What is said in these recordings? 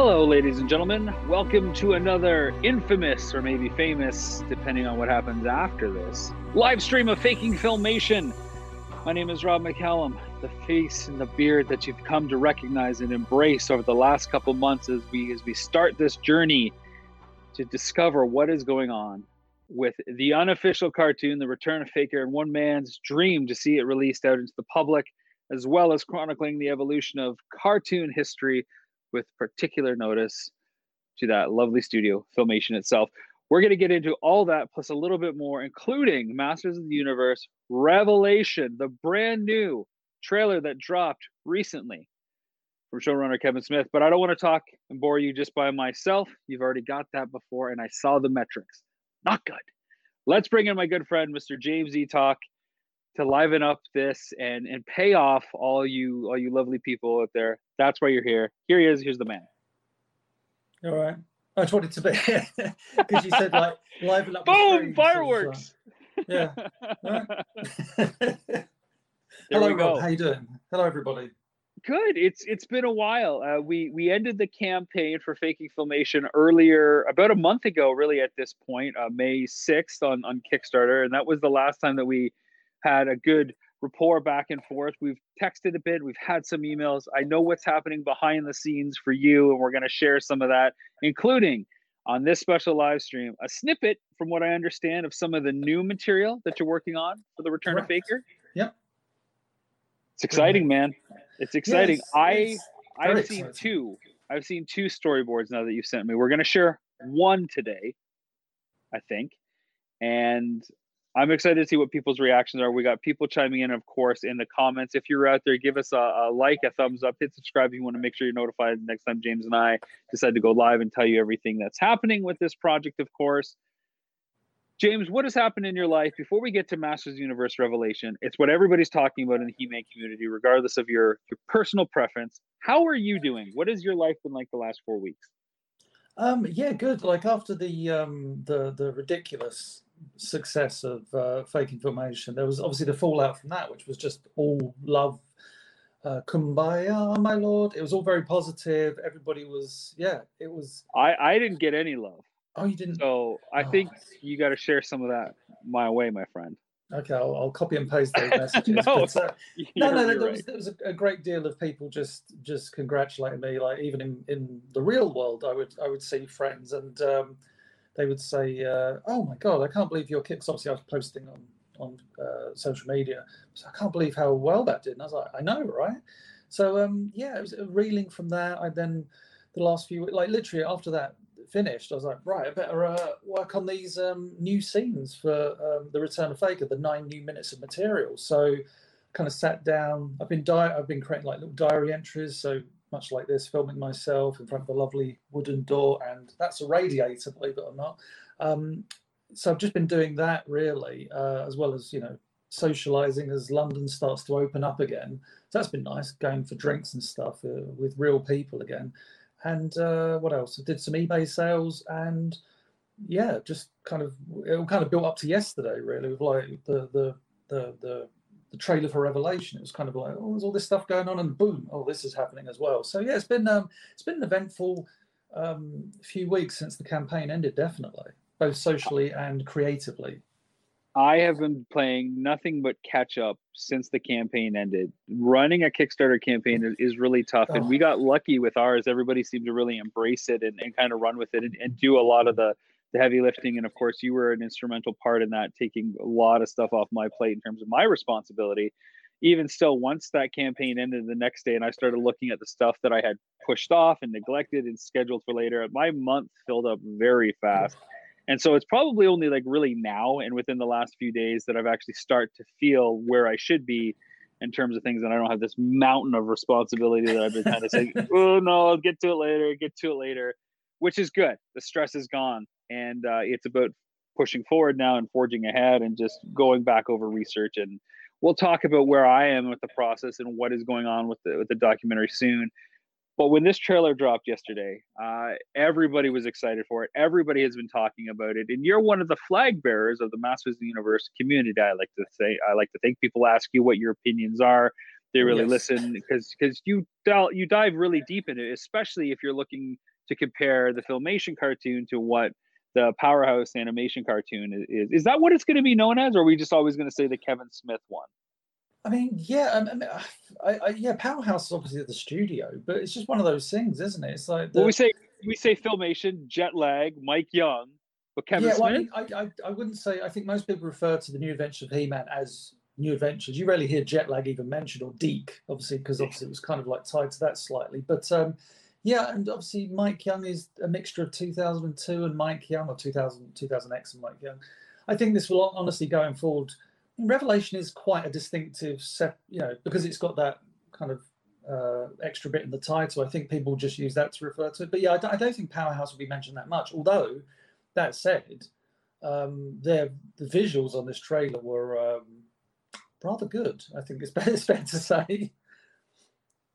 Hello, ladies and gentlemen. Welcome to another infamous, or maybe famous, depending on what happens after this, live stream of Faking Filmation. My name is Rob McCallum, the face and the beard that you've come to recognize and embrace over the last couple months as we as we start this journey to discover what is going on with the unofficial cartoon, The Return of Faker, and one man's dream to see it released out into the public, as well as chronicling the evolution of cartoon history with particular notice to that lovely studio filmation itself. We're going to get into all that plus a little bit more, including Masters of the Universe Revelation, the brand new trailer that dropped recently from showrunner Kevin Smith. But I don't want to talk and bore you just by myself. You've already got that before, and I saw the metrics. Not good. Let's bring in my good friend, Mr. James E. Talk, to liven up this and and pay off all you all you lovely people out there. That's why you're here. Here he is. Here's the man. All right. I just wanted to be because you said like liven up. Boom! Fireworks. yeah. there Hello, we go. Rob. How you doing? Hello, everybody. Good. It's it's been a while. Uh, we we ended the campaign for faking filmation earlier, about a month ago, really. At this point, uh, May sixth on on Kickstarter, and that was the last time that we had a good rapport back and forth. We've texted a bit, we've had some emails. I know what's happening behind the scenes for you, and we're going to share some of that, including on this special live stream, a snippet from what I understand of some of the new material that you're working on for the Return of Faker. Yep. It's exciting, man. It's exciting. Yes, I I've seen exciting. two. I've seen two storyboards now that you've sent me. We're going to share one today, I think, and I'm excited to see what people's reactions are. We got people chiming in, of course, in the comments. If you're out there, give us a, a like, a thumbs up, hit subscribe if you want to make sure you're notified next time James and I decide to go live and tell you everything that's happening with this project, of course. James, what has happened in your life before we get to Masters Universe Revelation? It's what everybody's talking about in the He-Man community, regardless of your, your personal preference. How are you doing? What has your life been like the last four weeks? Um, yeah, good. Like after the um, the the ridiculous success of uh, faking filmation, there was obviously the fallout from that, which was just all love, uh, kumbaya, my lord. It was all very positive. Everybody was, yeah, it was. I, I didn't get any love. Oh, you didn't. So I Oh. think you got to share some of that my way, my friend. Okay, I'll, I'll copy and paste those messages. No. but, uh, no, no, there right. was, there was a, a great deal of people just just congratulating me. Like even in, in the real world, I would I would see friends and um, they would say, uh, "Oh my god, I can't believe your kicks." Obviously, I was posting on on uh, social media, so I can't believe how well that did. And I was like, "I know, right?" So um, yeah, it was reeling from that. I then the last few like literally after that finished, I was like, right, I better uh, work on these um, new scenes for um, the Return of Faker, the nine new minutes of material. So, kind of sat down. I've been di- I've been creating like little diary entries, so much like this, filming myself in front of a lovely wooden door, and that's a radiator, believe it or not. Um, so I've just been doing that really, uh, as well as you know socializing as London starts to open up again. So that's been nice, going for drinks and stuff uh, with real people again. And uh, what else? I did some eBay sales and yeah, just kind of it all kind of built up to yesterday really with like the the the the, the trailer for Revelation. It was kind of like oh, there's all this stuff going on, and boom, oh, this is happening as well. So yeah, it's been um, it's been an eventful um, few weeks since the campaign ended, definitely, both socially and creatively. I have been playing nothing but catch up since the campaign ended. Running a Kickstarter campaign is, really tough, and Oh. we got lucky with ours. Everybody seemed to really embrace it and, and kind of run with it and, and do a lot of the, the heavy lifting. And of course, you were an instrumental part in that, taking a lot of stuff off my plate in terms of my responsibility. Even still, once that campaign ended the next day, and I started looking at the stuff that I had pushed off and neglected and scheduled for later, my month filled up very fast. And so it's probably only like really now and within the last few days that I've actually start to feel where I should be in terms of things and I don't have this mountain of responsibility that I've been kind of saying, oh no, I'll get to it later, get to it later, which is good. The stress is gone. And uh, it's about pushing forward now and forging ahead and just going back over research and we'll talk about where I am with the process and what is going on with the with the documentary soon. But when this trailer dropped yesterday, uh, everybody was excited for it. Everybody has been talking about it, and you're one of the flag bearers of the Masters of the Universe community. I like to say, I like to think people ask you what your opinions are. They really Yes. listen because because you del- you dive really deep in it, especially if you're looking to compare the filmation cartoon to what the powerhouse animation cartoon is. Is that what it's going to be known as, or are we just always going to say the Kevin Smith one? I mean, yeah, I mean, I, I, yeah, Powerhouse is obviously at the studio, but it's just one of those things, isn't it? It's like the, well, we say we say filmation, Jetlag, Mike Young, but Kevin yeah, well, Smith. I, mean, I, I, I wouldn't say. I think most people refer to the New Adventures of He-Man as New Adventures. You rarely hear Jetlag even mentioned or DiC, obviously, because obviously it was kind of like tied to that slightly. But um, yeah, and obviously Mike Young is a mixture of 2002 and Mike Young, or 2000, 2000X and Mike Young. I think this will honestly going forward. Revelation is quite a distinctive set, you know, because it's got that kind of uh, extra bit in the title. I think people just use that to refer to it. But yeah, I don't, I don't think Powerhouse will be mentioned that much. Although that said, um, the visuals on this trailer were um, rather good. I think it's better, it's to say.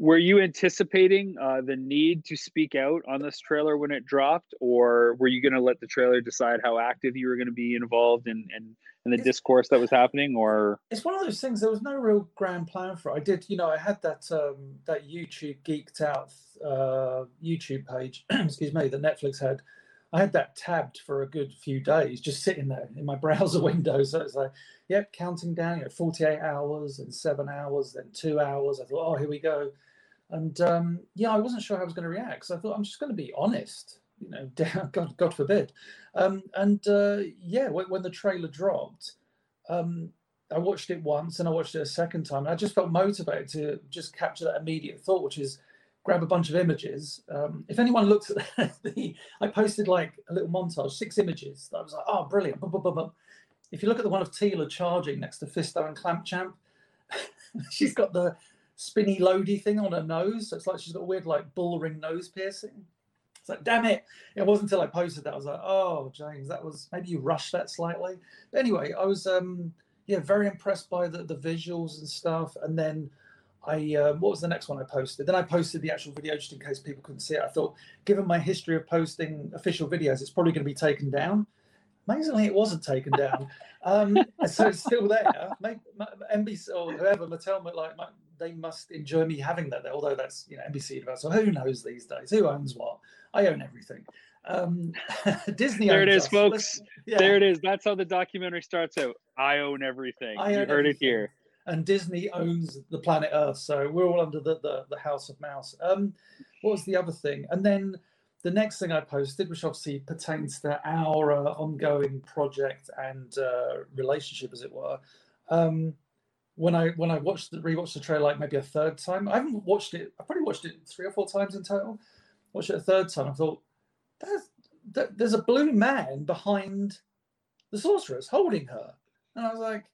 Were you anticipating uh, the need to speak out on this trailer when it dropped, or were you going to let the trailer decide how active you were going to be involved in, in, in the it's, discourse that was happening? Or it's one of those things. There was no real grand plan for it. I did, you know, I had that um, that YouTube geeked out uh, YouTube page. excuse me, that Netflix had I had that tabbed for a good few days, just sitting there in my browser window. So it's like, yep, counting down, you know, 48 hours and seven hours, then two hours. I thought, oh, here we go. And um, yeah, I wasn't sure how I was going to react. So I thought, I'm just going to be honest, you know, God, God forbid. Um, and uh, yeah, when, when, the trailer dropped, um, I watched it once and I watched it a second time. And I just felt motivated to just capture that immediate thought, which is, grab a bunch of images. Um, if anyone looks at the, I posted like a little montage, six images. I was like, oh, brilliant. If you look at the one of Teela charging next to Fisto and Clamp Champ, she's got the spinny loady thing on her nose. So it's like she's got a weird like bull ring nose piercing. It's like, damn it. It wasn't until I posted that I was like, oh, James, that was maybe you rushed that slightly. But anyway, I was um yeah, very impressed by the, the visuals and stuff. And then I uh, what was the next one I posted? Then I posted the actual video just in case people couldn't see it. I thought, given my history of posting official videos, it's probably going to be taken down. Amazingly, it wasn't taken down, um, so it's still there. Maybe, NBC or whoever Mattel, might like they must enjoy me having that there. Although that's you know NBC So who knows these days? Who owns what? I own everything. Um, Disney. There it is, us. folks. Yeah. There it is. That's how the documentary starts out. I own everything. I you own heard everything. it here and Disney owns the planet Earth, so we're all under the the, the House of Mouse. Um, what was the other thing? And then the next thing I posted, which obviously pertains to our uh, ongoing project and uh, relationship, as it were. Um, when I when I watched the rewatched the trailer like maybe a third time, I haven't watched it. I probably watched it three or four times in total. Watched it a third time. I thought there's there's a blue man behind the sorceress holding her, and I was like,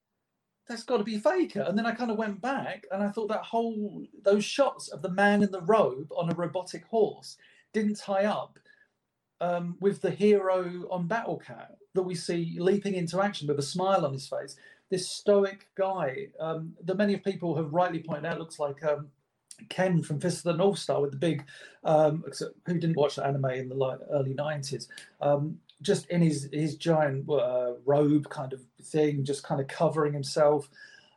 that's got to be Faker. And then I kind of went back and I thought that whole those shots of the man in the robe on a robotic horse didn't tie up um, with the hero on Battle Cat that we see leaping into action with a smile on his face. This stoic guy um, that many people have rightly pointed out looks like um, Ken from Fist of the North Star with the big, um, who didn't watch the anime in the early 90s, um, just in his his giant uh, robe kind of thing, just kind of covering himself.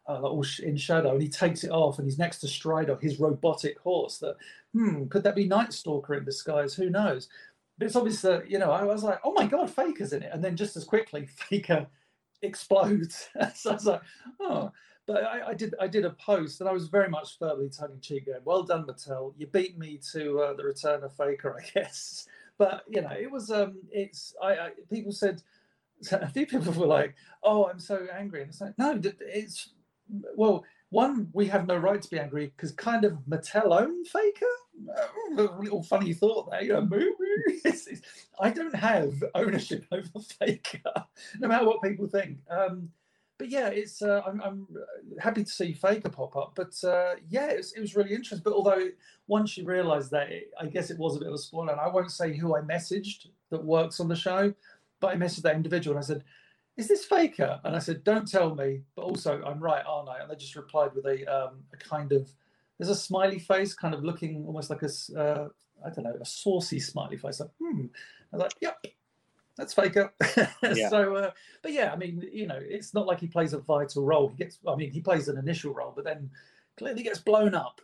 Uh, all in shadow, and he takes it off, and he's next to Strider, his robotic horse. That hmm, could that be Night Stalker in disguise? Who knows? But it's obvious that you know. I was like, oh my god, Faker's in it, and then just as quickly, Faker explodes. so I was like, oh. But I, I, did I did a post, and I was very much verbally tongue in cheek, going, "Well done, Mattel. You beat me to uh, the return of Faker, I guess." But you know, it was um, it's I, I people said a few people were like, "Oh, I'm so angry," and it's like, no, it's well, one, we have no right to be angry because kind of Mattel own Faker. A little funny thought there, you know, I don't have ownership over Faker, no matter what people think. Um, but yeah, it's uh, I'm, I'm, happy to see Faker pop up. But uh, yeah, it was, it was, really interesting. But although once you realise that, it, I guess it was a bit of a spoiler. And I won't say who I messaged that works on the show, but I messaged that individual and I said, "Is this Faker?" And I said, "Don't tell me." But also, I'm right, aren't I? And they just replied with a um, a kind of there's a smiley face, kind of looking almost like a uh, I don't know a saucy smiley face. Like, hmm. I was like, "Yep." that's Faker. yeah. so, uh, but yeah, I mean, you know, it's not like he plays a vital role. He gets, I mean, he plays an initial role, but then clearly gets blown up.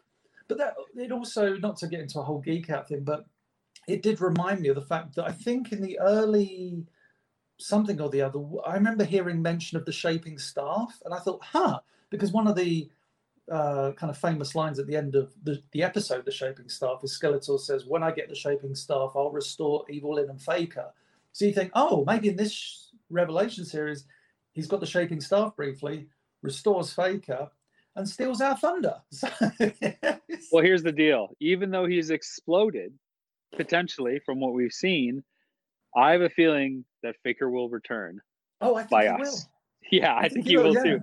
But that it also, not to get into a whole geek out thing, but it did remind me of the fact that I think in the early something or the other, I remember hearing mention of the shaping staff, and I thought, huh, because one of the uh, kind of famous lines at the end of the, the episode, The Shaping Staff, is Skeletor says, When I get the Shaping Staff, I'll restore Evil-Lyn and Faker. So you think, oh, maybe in this Revelation series, he's got the Shaping Staff briefly, restores Faker, and steals our thunder. well, here's the deal even though he's exploded, potentially from what we've seen, I have a feeling that Faker will return. Oh, I think by us. Will. Yeah, I, I think, think, he will, will yeah. too.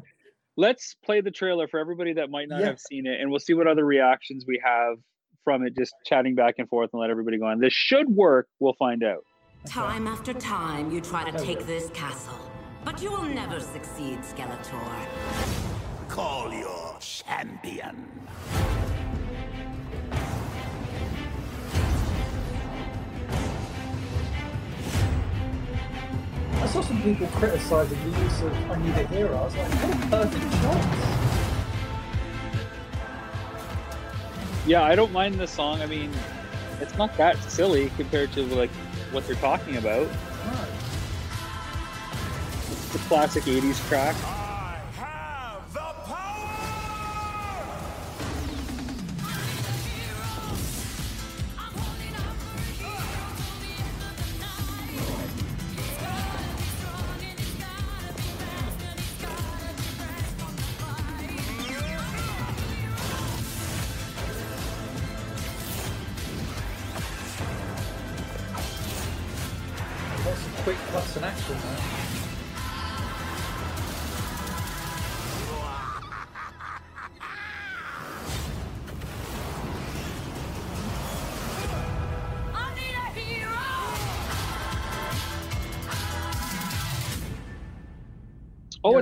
Let's play the trailer for everybody that might not yeah. have seen it, and we'll see what other reactions we have from it. Just chatting back and forth and let everybody go on. This should work. We'll find out. Time after time, you try to take this castle, but you will never succeed, Skeletor. Call your champion. I saw some people criticising the use of I Need a Hero. I was like, what a perfect choice. Yeah, I don't mind the song. I mean, it's not that silly compared to like what they're talking about. It's a classic 80s track.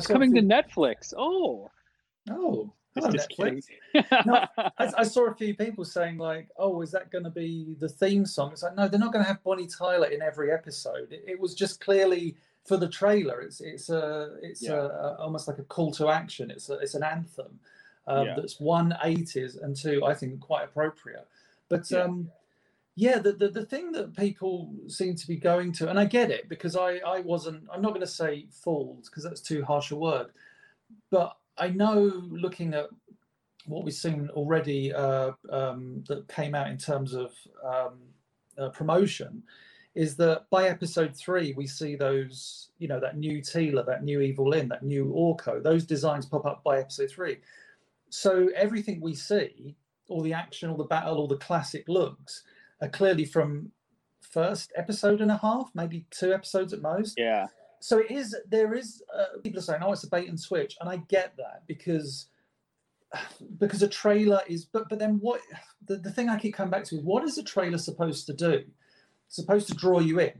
It's coming to Netflix. Oh. Oh. Hello, Netflix. no, I, I, saw a few people saying like, "Oh, is that going to be the theme song?" It's like, no, they're not going to have Bonnie Tyler in every episode. It, it, was just clearly for the trailer. It's it's a it's yeah. a, a, almost like a call to action. It's a, it's an anthem um, yeah. that's one eighties and two, I think, quite appropriate. But yeah. um, yeah, the, the the thing that people seem to be going to, and I get it because I I wasn't. I'm not going to say fooled because that's too harsh a word, but I know looking at what we've seen already uh, um, that came out in terms of um, uh, promotion is that by episode three we see those you know that new Teela, that new Evil-Lyn, that new Orco. those designs pop up by episode three. So everything we see, all the action, all the battle, all the classic looks, are clearly from first episode and a half, maybe two episodes at most. Yeah. So it is there is uh, people are saying oh it's a bait and switch and i get that because because a trailer is but but then what the, the thing i keep coming back to is what is a trailer supposed to do? It's supposed to draw you in.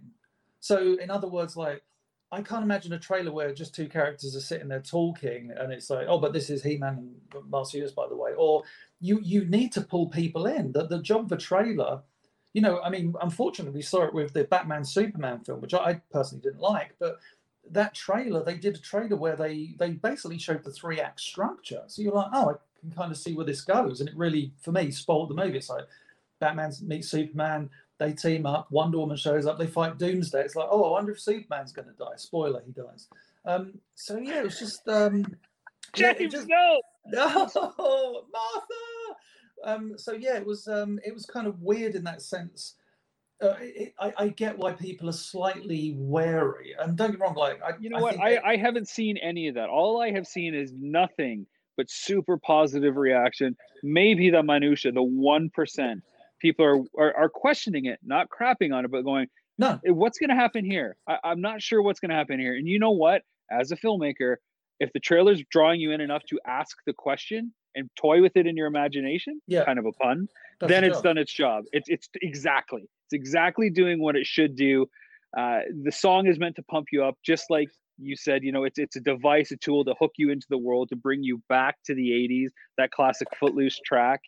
So in other words like i can't imagine a trailer where just two characters are sitting there talking and it's like oh but this is he-man and marcellus by the way. Or you you need to pull people in. That the job of a trailer you know, I mean, unfortunately, we saw it with the Batman Superman film, which I personally didn't like, but that trailer, they did a trailer where they they basically showed the three act structure. So you're like, oh, I can kind of see where this goes, and it really, for me, spoiled the movie. It's like Batman meets Superman, they team up, Wonder Woman shows up, they fight Doomsday. It's like, oh, I wonder if Superman's going to die. Spoiler, he dies. Um, so yeah, it was just um, James, yeah, just, no, no, Martha. Um, so yeah, it was um, it was kind of weird in that sense. Uh, it, I, I, get why people are slightly wary, and don't get wrong. Like, I, you know I what, I, I haven't seen any of that. All I have seen is nothing but super positive reaction. Maybe the minutia, the one percent people are, are, are questioning it, not crapping on it, but going, no, what's going to happen here? I, I'm not sure what's going to happen here. And you know what? As a filmmaker, if the trailer's drawing you in enough to ask the question, and toy with it in your imagination, yeah. kind of a pun, That's then it's done its job. It's it's exactly it's exactly doing what it should do. Uh, the song is meant to pump you up, just like you said. You know, it's it's a device, a tool to hook you into the world, to bring you back to the '80s. That classic Footloose track.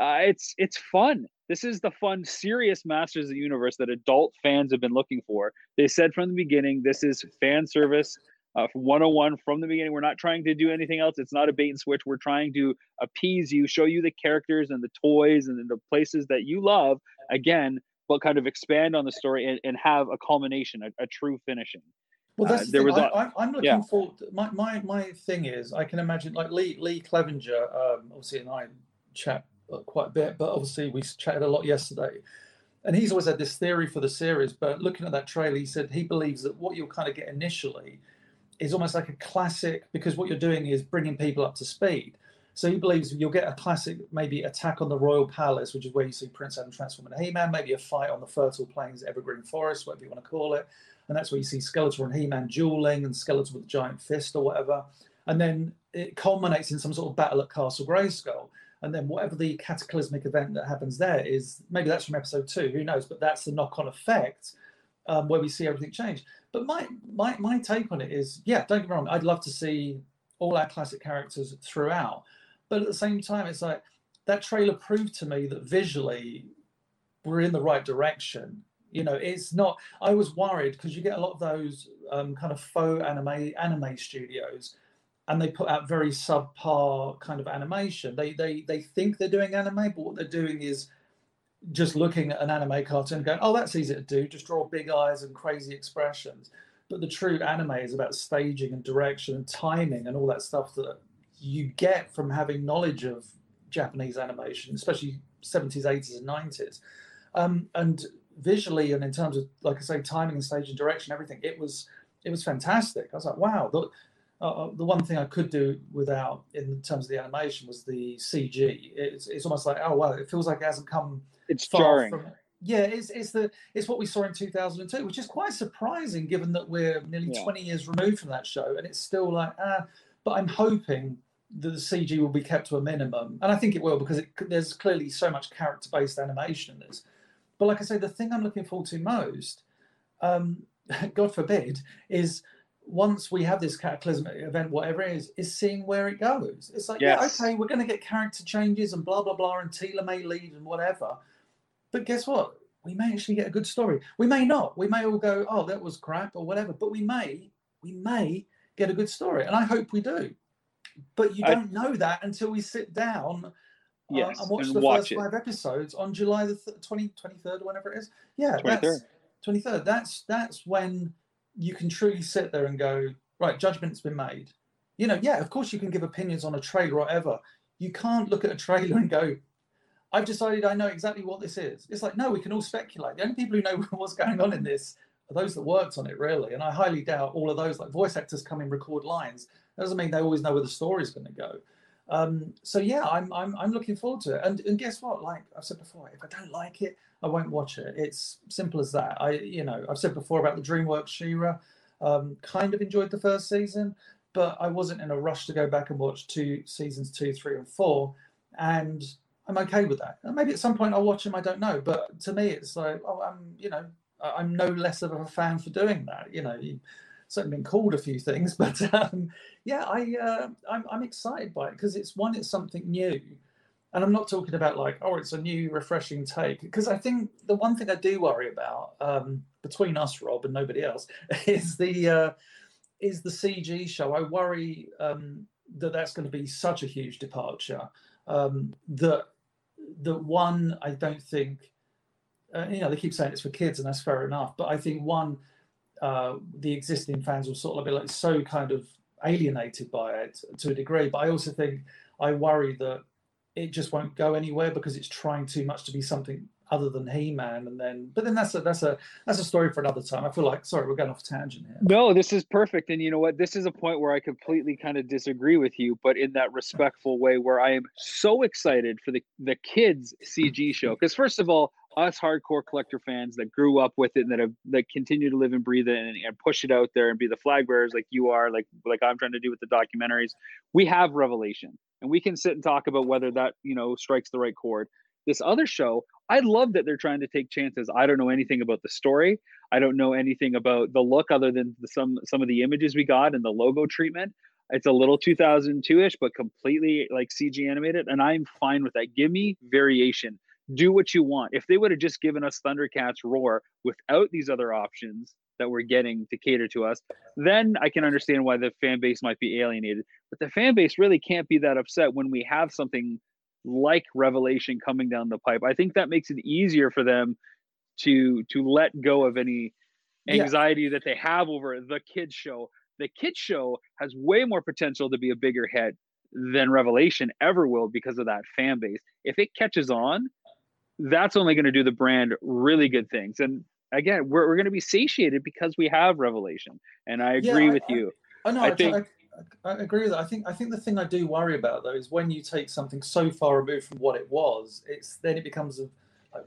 Uh, it's it's fun. This is the fun, serious Masters of the Universe that adult fans have been looking for. They said from the beginning, this is fan service uh, 101 from the beginning. We're not trying to do anything else. It's not a bait and switch. We're trying to appease you, show you the characters and the toys and the places that you love. Again, but kind of expand on the story and, and have a culmination, a, a true finishing. Well, that's uh, the there was. I, am looking yeah. for my, my my thing is I can imagine like Lee Lee Clevenger, um, obviously, and I chat quite a bit, but obviously we chatted a lot yesterday, and he's always had this theory for the series. But looking at that trailer, he said he believes that what you'll kind of get initially is almost like a classic because what you're doing is bringing people up to speed. So he believes you'll get a classic, maybe attack on the royal palace, which is where you see Prince Adam transform into He-Man, maybe a fight on the fertile plains, Evergreen Forest, whatever you want to call it, and that's where you see Skeletor and He-Man dueling, and Skeletor with a giant fist or whatever, and then it culminates in some sort of battle at Castle Grayskull, and then whatever the cataclysmic event that happens there is, maybe that's from episode two, who knows? But that's the knock-on effect um, where we see everything change. But my my my take on it is, yeah, don't get me wrong, I'd love to see all our classic characters throughout but at the same time, it's like that trailer proved to me that visually we're in the right direction. You know, it's not. I was worried because you get a lot of those um, kind of faux anime anime studios, and they put out very subpar kind of animation. They they they think they're doing anime, but what they're doing is just looking at an anime cartoon and going, oh, that's easy to do. Just draw big eyes and crazy expressions. But the true anime is about staging and direction and timing and all that stuff that you get from having knowledge of Japanese animation, especially 70s, 80s, and 90s. Um, and visually and in terms of, like I say, timing and stage and direction, everything, it was it was fantastic. I was like, wow. The, uh, uh, the one thing I could do without in terms of the animation was the CG. It's, it's almost like, oh wow, it feels like it hasn't come. It's jarring. From, yeah, it's, it's the it's what we saw in 2002, which is quite surprising given that we're nearly yeah. 20 years removed from that show, and it's still like ah. But I'm hoping that the CG will be kept to a minimum, and I think it will because it, there's clearly so much character-based animation in this. But like I say, the thing I'm looking forward to most, um, God forbid, is once we have this cataclysmic event, whatever it is, is seeing where it goes. It's like, yes. yeah, okay, we're going to get character changes and blah blah blah, and Teela may lead and whatever. But guess what? We may actually get a good story. We may not. We may all go, oh, that was crap or whatever. But we may, we may get a good story, and I hope we do. But you don't I, know that until we sit down uh, and watch and the watch first it. five episodes on July the th- 20, 23rd or whenever it is. Yeah, 23rd. that's 23rd. That's that's when you can truly sit there and go, right, judgment's been made. You know, yeah, of course you can give opinions on a trailer or whatever. You can't look at a trailer and go, I've decided I know exactly what this is. It's like, no, we can all speculate. The only people who know what's going on in this are those that worked on it, really. And I highly doubt all of those, like voice actors come in, record lines. That doesn't mean they always know where the story's going to go. Um, so yeah, I'm, I'm I'm looking forward to it. And and guess what? Like I've said before, if I don't like it, I won't watch it. It's simple as that. I you know I've said before about the DreamWorks She-Ra. Um, kind of enjoyed the first season, but I wasn't in a rush to go back and watch two seasons two, three, and four. And I'm okay with that. And maybe at some point I'll watch them. I don't know. But to me, it's like, oh, I'm you know I'm no less of a fan for doing that. You know, certainly been called a few things, but um, yeah, I uh, I'm, I'm excited by it because it's one, it's something new, and I'm not talking about like oh, it's a new refreshing take because I think the one thing I do worry about um, between us, Rob, and nobody else is the uh, is the CG show. I worry um, that that's going to be such a huge departure um, that that one I don't think. Uh, you know, they keep saying it's for kids, and that's fair enough. But I think one, uh, the existing fans will sort of be like so kind of alienated by it to a degree. But I also think I worry that it just won't go anywhere because it's trying too much to be something other than He-Man, and then but then that's a that's a that's a story for another time. I feel like sorry, we're going off tangent here. No, this is perfect, and you know what? This is a point where I completely kind of disagree with you, but in that respectful way, where I am so excited for the the kids CG show because first of all, us hardcore collector fans that grew up with it and that have that continue to live and breathe it and, and push it out there and be the flag bearers like you are, like like I'm trying to do with the documentaries. We have revelation, and we can sit and talk about whether that you know strikes the right chord. This other show, I love that they're trying to take chances. I don't know anything about the story. I don't know anything about the look other than the, some some of the images we got and the logo treatment. It's a little 2002ish, but completely like CG animated, and I'm fine with that. Give me variation do what you want. If they would have just given us Thundercats Roar without these other options that we're getting to cater to us, then I can understand why the fan base might be alienated. But the fan base really can't be that upset when we have something like Revelation coming down the pipe. I think that makes it easier for them to to let go of any anxiety yeah. that they have over the kids show. The kids show has way more potential to be a bigger hit than Revelation ever will because of that fan base. If it catches on, that's only going to do the brand really good things. And again, we're, we're going to be satiated because we have Revelation. And I agree yeah, I, with you. I, I know. I, I think. I, agree with that. I think I think the thing I do worry about though is when you take something so far removed from what it was, it's then it becomes a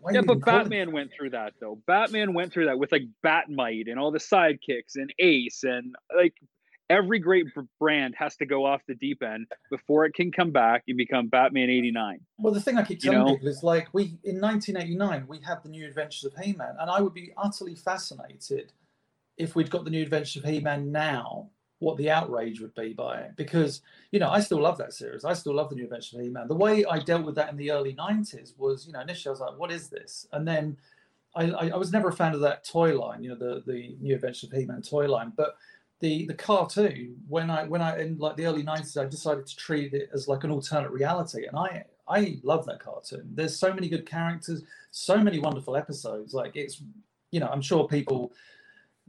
like, yeah, but Batman went through that though. Batman went through that with like Bat-Mite and all the sidekicks and Ace and like every great brand has to go off the deep end before it can come back and become Batman 89. Well, the thing I keep telling you know? people is like we in 1989 we had the New Adventures of He-Man, and I would be utterly fascinated if we'd got the New Adventures of He-Man now. What the outrage would be by it, because you know I still love that series. I still love the New Adventures of He-Man. The way I dealt with that in the early 90s was, you know, initially I was like, "What is this?" and then I, I, I was never a fan of that toy line, you know, the the New Adventures of He-Man toy line, but the the cartoon when I when I in like the early nineties I decided to treat it as like an alternate reality and I I love that cartoon. There's so many good characters, so many wonderful episodes. Like it's you know I'm sure people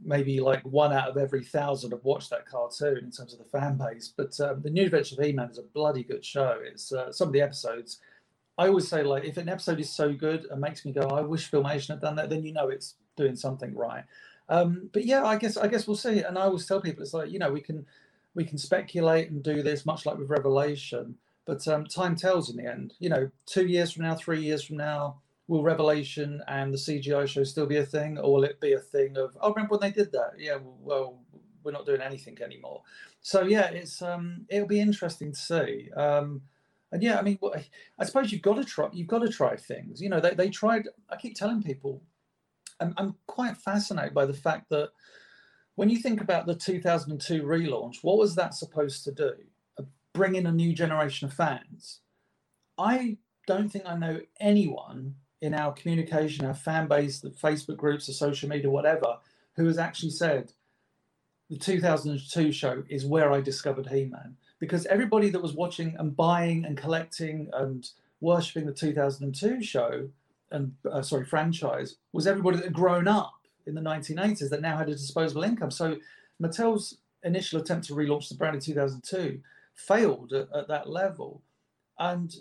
maybe like one out of every thousand have watched that cartoon in terms of the fan base. But um, the New Adventure of He-Man is a bloody good show. It's uh, some of the episodes. I always say like if an episode is so good and makes me go, I wish Filmation had done that, then you know it's doing something right. Um, but yeah, I guess I guess we'll see. And I always tell people it's like you know we can we can speculate and do this much like with Revelation, but um, time tells in the end. You know, two years from now, three years from now, will Revelation and the CGI show still be a thing, or will it be a thing of oh remember when they did that? Yeah, well we're not doing anything anymore. So yeah, it's um it'll be interesting to see. Um, and yeah, I mean, I suppose you've got to try. You've got to try things. You know, they, they tried. I keep telling people I'm, I'm quite fascinated by the fact that when you think about the 2002 relaunch, what was that supposed to do? Uh, bring in a new generation of fans. I don't think I know anyone in our communication, our fan base, the Facebook groups, the social media, whatever, who has actually said the 2002 show is where I discovered He Man. Because everybody that was watching and buying and collecting and worshipping the 2002 show and uh, sorry franchise was everybody that had grown up in the 1980s that now had a disposable income. So Mattel's initial attempt to relaunch the brand in 2002 failed at, at that level. And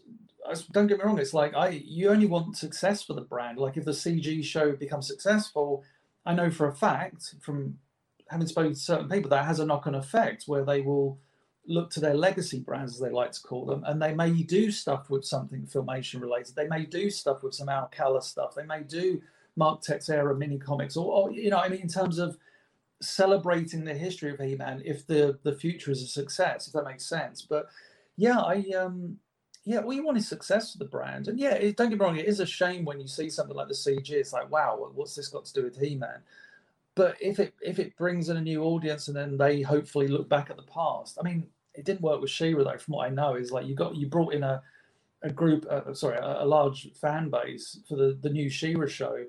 don't get me wrong, it's like I you only want success for the brand. Like if the CG show becomes successful, I know for a fact from having spoken to certain people that has a knock-on effect where they will look to their legacy brands, as they like to call them, and they may do stuff with something filmation related. They may do stuff with some Alcala stuff. They may do Mark Texeira mini comics, or, or, you know, I mean, in terms of celebrating the history of He-Man, if the the future is a success, if that makes sense. But yeah, I um, yeah, all you want is success for the brand, and yeah, it, don't get me wrong, it is a shame when you see something like the CG. It's like, wow, what's this got to do with He-Man? But if it if it brings in a new audience and then they hopefully look back at the past, I mean, it didn't work with She-Ra though. From what I know, is like you got you brought in a a group, uh, sorry, a, a, large fan base for the the new She-Ra show,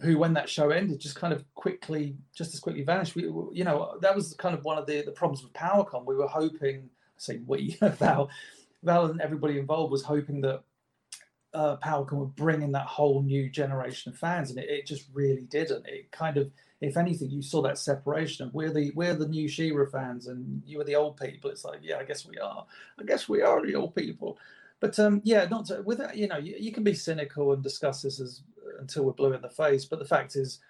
who when that show ended, just kind of quickly, just as quickly vanished. We, you know, that was kind of one of the the problems with PowerCon. We were hoping, I say we, Val, Val and everybody involved was hoping that uh, PowerCon would bring in that whole new generation of fans, and it, it just really didn't. It kind of if anything, you saw that separation of we're the we're the new She-Ra fans and you are the old people. It's like, yeah, I guess we are. I guess we are the old people. But um, yeah, not to, with that, you know, you, you, can be cynical and discuss this as until we're blue in the face. But the fact is,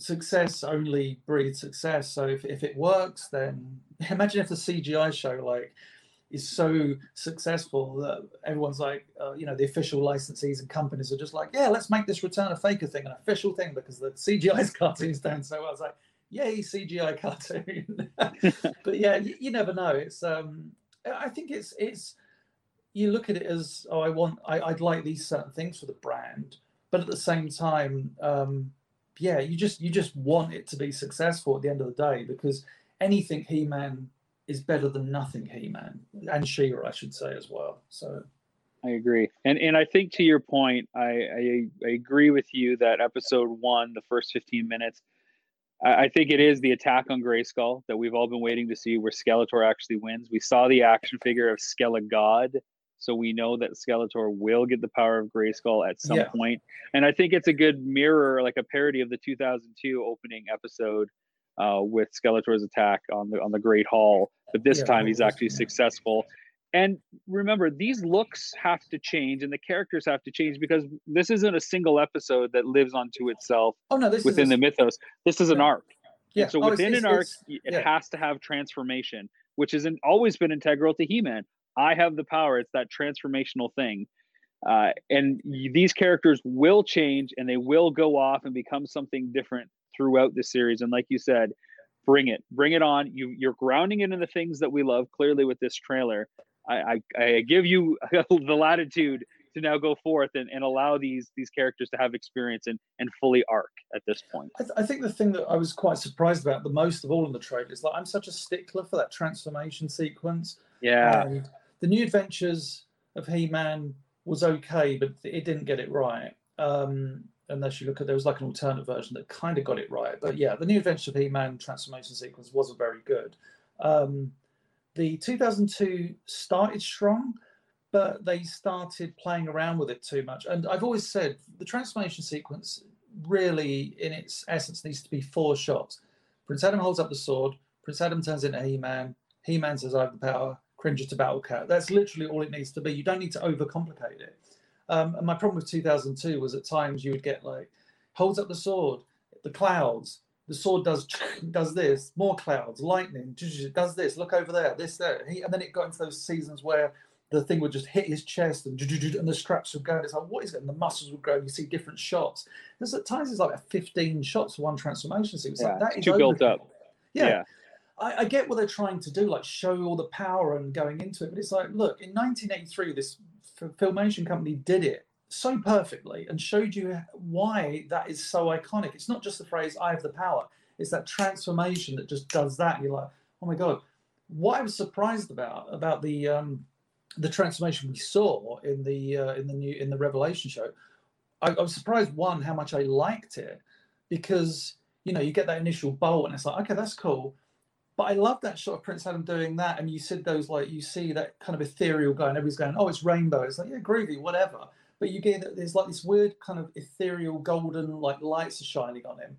success only breeds success. So if, if it works, then imagine if the CGI show like is so successful that everyone's like, uh, you know, the official licensees and companies are just like, yeah, let's make this Return of Faker thing an official thing because the CGI's cartoon's doing so well. I was like, yay, CGI cartoon. but yeah, you, you, never know. It's, um, I think it's, it's, you look at it as, oh, I want, I, would like these certain things for the brand, but at the same time, um, yeah, you just, you just want it to be successful at the end of the day because anything He-Man is better than nothing He-Man and She-Ra, I should say as well. So I agree, and and I think to your point, I I, I agree with you that episode one, the first fifteen minutes, I, I think it is the attack on Grayskull that we've all been waiting to see, where Skeletor actually wins. We saw the action figure of Skele So we know that Skeletor will get the power of Grayskull at some Yeah. point. And I think it's a good mirror, like a parody of the 2002 opening episode uh, with Skeletor's attack on the on the Great Hall. But this Yeah, time he's actually yeah. successful. And remember, these looks have to change and the characters have to change because this isn't a single episode that lives onto itself Oh no, this within is the mythos. This is an Yeah. arc. yeah. And so oh, within it's- an arc, it's- it yeah. has to have transformation, which hasn't always been integral to He-Man. I have the power. It's that transformational thing. Uh, and these characters will change and they will go off and become something different throughout the series. And like you said, bring it, bring it on. You, you're grounding it in the things that we love. Clearly, with this trailer, I, I, I give you the latitude to now go forth and, and allow these these characters to have experience and, and fully arc at this point. I, th- I think the thing that I was quite surprised about the most of all in the trailer is like I'm such a stickler for that transformation sequence. Yeah. And the new adventures of He-Man was okay, but it didn't get it right. Um, unless you look at there was like an alternate version that kind of got it right. But yeah, the new adventures of He-Man transformation sequence wasn't very good. Um, the 2002 started strong, but they started playing around with it too much. And I've always said the transformation sequence really, in its essence, needs to be four shots. Prince Adam holds up the sword. Prince Adam turns into He-Man. He-Man says, "I have the power." Cringer to Battle Cat. That's literally all it needs to be. You don't need to overcomplicate it. Um, and my problem with 2002 was at times you would get like holds up the sword, the clouds. The sword does does this, more clouds, lightning, does this. Look over there, this there. He, and then it got into those seasons where the thing would just hit his chest and, and the straps would go. And it's like, what is it? And the muscles would grow. And you see different shots. There's at times it's like 15 shots for one transformation sequence. Yeah, like, that it's is too built up. Yeah. I, I get what they're trying to do, like show all the power and going into it. But it's like, look, in 1983, this filmation company did it so perfectly and showed you why that is so iconic. It's not just the phrase "I have the power"; it's that transformation that just does that. You're like, oh my god! What I was surprised about about the um, the transformation we saw in the uh, in the new in the Revelation show, I, I was surprised one how much I liked it because you know you get that initial bolt and it's like okay that's cool but I love that shot of Prince Adam doing that, and you said those like you see that kind of ethereal guy, and everybody's going, "Oh, it's rainbow." It's like, yeah, groovy, whatever. But you get that there's like this weird kind of ethereal golden like lights are shining on him.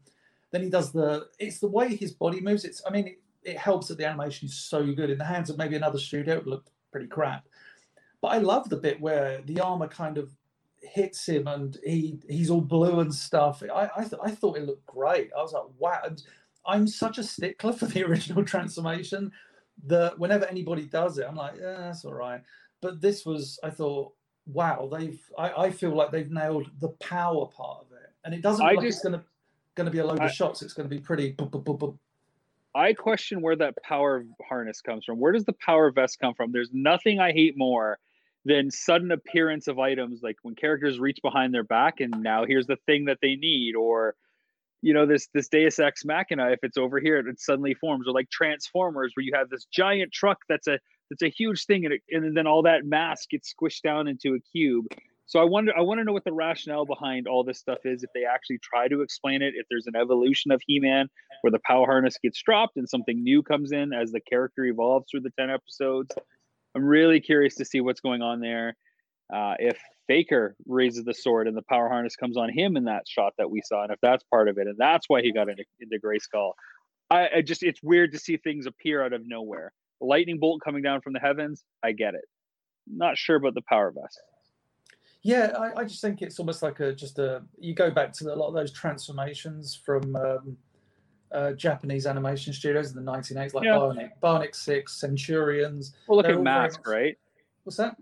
Then he does the. It's the way his body moves. It's. I mean, it, it helps that the animation is so good. In the hands of maybe another studio, it would look pretty crap. But I love the bit where the armor kind of hits him and he he's all blue and stuff. I I, th- I thought it looked great. I was like, wow. And I'm such a stickler for the original transformation that whenever anybody does it, I'm like, yeah, that's all right. But this was, I thought, wow, they've. I, I feel like they've nailed the power part of it, and it doesn't look like just- it's gonna gonna be a load I- of shots. It's gonna be pretty. boop, boop, boop. I question where that power harness comes from. Where does the power vest come from? There's nothing I hate more than sudden appearance of items like when characters reach behind their back and now here's the thing that they need or you know this this deus ex machina if it's over here it suddenly forms or like transformers where you have this giant truck that's a that's a huge thing and, it, and then all that mass gets squished down into a cube. So i wonder i want to know what the rationale behind all this stuff is if they actually try to explain it if there's an evolution of he-man where the power harness gets dropped and something new comes in as the character evolves through the 10 episodes. I'm really curious to see what's going on there uh, if Faker raises the sword and the power harness comes on him in that shot that we saw, and if that's part of it, and that's why he got into, into Grayskull, I, I just it's weird to see things appear out of nowhere. Lightning bolt coming down from the heavens, I get it. Not sure about the power vest. Yeah, I, I just think it's almost like a just a. You go back to a lot of those transformations from um, uh, Japanese animation studios in the 1980s, like Yeah. Bionic, Bionic Six, Centurions. Well, look They're at Mask, much- right? What's that?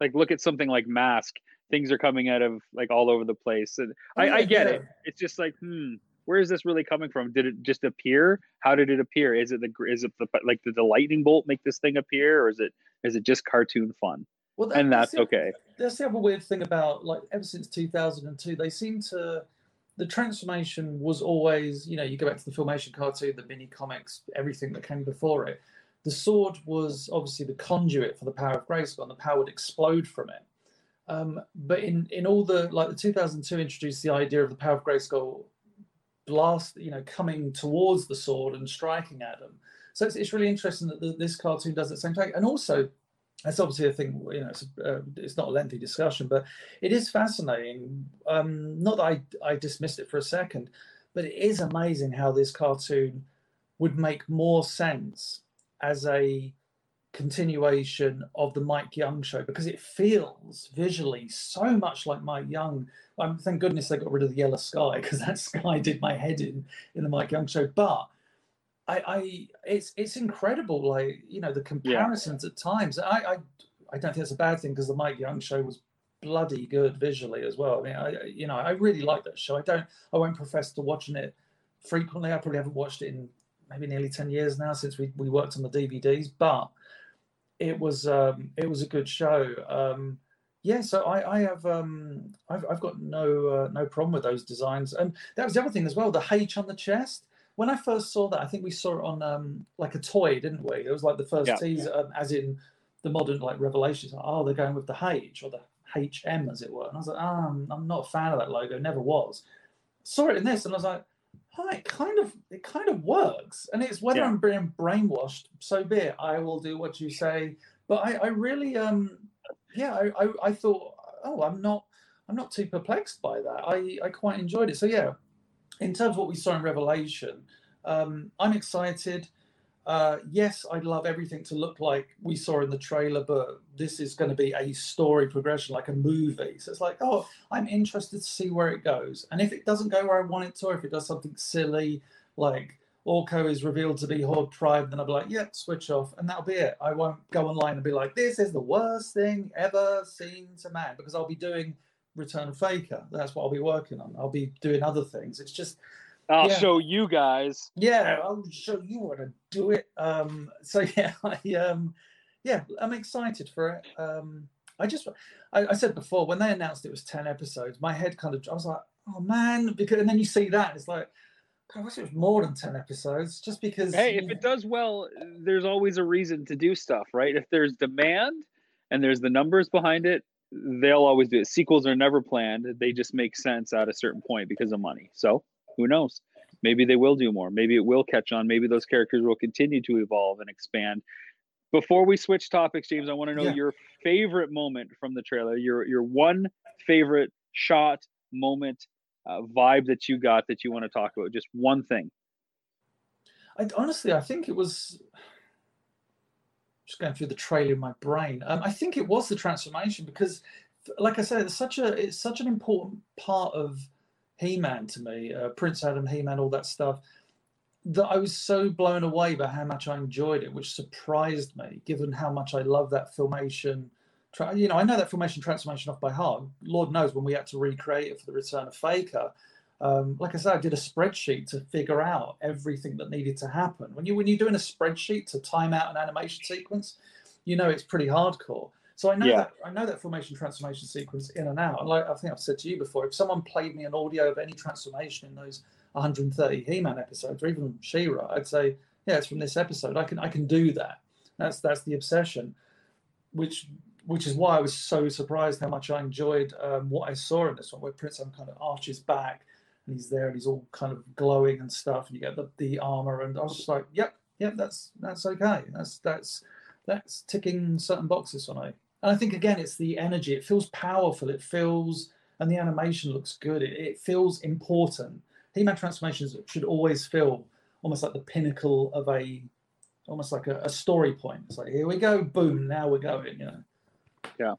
Like look at something like Mask. Things are coming out of like all over the place, and I, I get it. It's just like, hmm, where is this really coming from? Did it just appear? How did it appear? Is it the gr- is it the like did the lightning bolt make this thing appear, or is it is it just cartoon fun? Well, And that's okay. That's the other weird thing about like ever since 2002, they seem to. The transformation was always, you know, you go back to the filmation cartoon, the mini comics, everything that came before it. The sword was obviously the conduit for the power of Grayskull, and the power would explode from it. Um, but in in all the like the 2002 introduced the idea of the power of Grayskull blast, you know, coming towards the sword and striking at them. So it's, it's really interesting that the, this cartoon does the same thing. And also, that's obviously a thing. You know, it's, uh, it's not a lengthy discussion, but it is fascinating. Um, not that I I dismissed it for a second, but it is amazing how this cartoon would make more sense as a continuation of the Mike Young show because it feels visually so much like Mike Young. Um, thank goodness they got rid of the yellow sky because that sky did my head in in the Mike Young show. But I, I it's it's incredible, like you know the comparisons yeah. at times. I, I I don't think it's a bad thing because the Mike Young show was bloody good visually as well. I mean, I you know I really like that show. I don't I won't profess to watching it frequently. I probably haven't watched it in maybe nearly 10 years now since we, we worked on the DVDs, but it was um, it was a good show. Um, yeah, so I, I have um, I've, I've got no uh, no problem with those designs, and that was the other thing as well. The H on the chest. When I first saw that, I think we saw it on um, like a toy, didn't we? It was like the first yeah. teaser, um, as in the modern like revelations. Like, oh, they're going with the H or the HM, as it were. And I was like, oh, I'm, I'm not a fan of that logo. Never was. Saw it in this, and I was like, oh, it kind of it kind of works. And it's whether yeah. I'm being brainwashed, so be it. I will do what you say. But I, I really um yeah, I, I, I thought, oh, I'm not I'm not too perplexed by that. I, I quite enjoyed it. So yeah, in terms of what we saw in Revelation, um, I'm excited. Uh, yes, I'd love everything to look like we saw in the trailer, but this is going to be a story progression, like a movie. So it's like, oh, I'm interested to see where it goes. And if it doesn't go where I want it to, or if it does something silly, like Orko is revealed to be Horde Prime, then I'll be like, yeah, switch off, and that'll be it. I won't go online and be like, this is the worst thing ever seen to man, because I'll be doing Return of Faker. That's what I'll be working on. I'll be doing other things. It's just I'll yeah. show you guys. Yeah, I'll show you how to do it. Um, so yeah, I um, yeah, I'm excited for it. Um, I just, I, I, said before when they announced it was ten episodes, my head kind of, I was like, oh man, because and then you see that it's like, I wish it was more than ten episodes, just because. Hey, if it does well, there's always a reason to do stuff, right? If there's demand and there's the numbers behind it, they'll always do it. Sequels are never planned; they just make sense at a certain point because of money. So who knows? Maybe they will do more. Maybe it will catch on. Maybe those characters will continue to evolve and expand. Before we switch topics, James, I want to know yeah. your favorite moment from the trailer. Your your one favorite shot, moment, uh, vibe that you got that you want to talk about. Just one thing. I, honestly, I think it was just going through the trailer in my brain. Um, I think it was the transformation because, like I said, it's such a it's such an important part of he-Man to me, uh, Prince Adam, He-Man, all that stuff. That I was so blown away by how much I enjoyed it, which surprised me, given how much I love that filmation. You know, I know that filmation transformation off by heart. Lord knows when we had to recreate it for the Return of Faker. Um, like I said, I did a spreadsheet to figure out everything that needed to happen. When you when you're doing a spreadsheet to time out an animation sequence, you know it's pretty hardcore. So I know yeah. that I know that filmation transformation sequence in and out. And like I think I've said to you before, if someone played me an audio of any transformation in those 130 He-Man episodes, or even She-Ra, I'd say, yeah, it's from this episode. I can I can do that. That's that's the obsession, which which is why I was so surprised how much I enjoyed um, what I saw in this one, where Prince Adam kind of arches back and he's there and he's all kind of glowing and stuff, and you get the, the armor, and I was just like, yep, yep, that's that's okay. That's that's that's ticking certain boxes for me. And I think again, it's the energy. It feels powerful. It feels, and the animation looks good. It, it feels important. He-Man transformations should always feel almost like the pinnacle of a, almost like a, a story point. It's like here we go, boom, now we're going. You know. Yeah,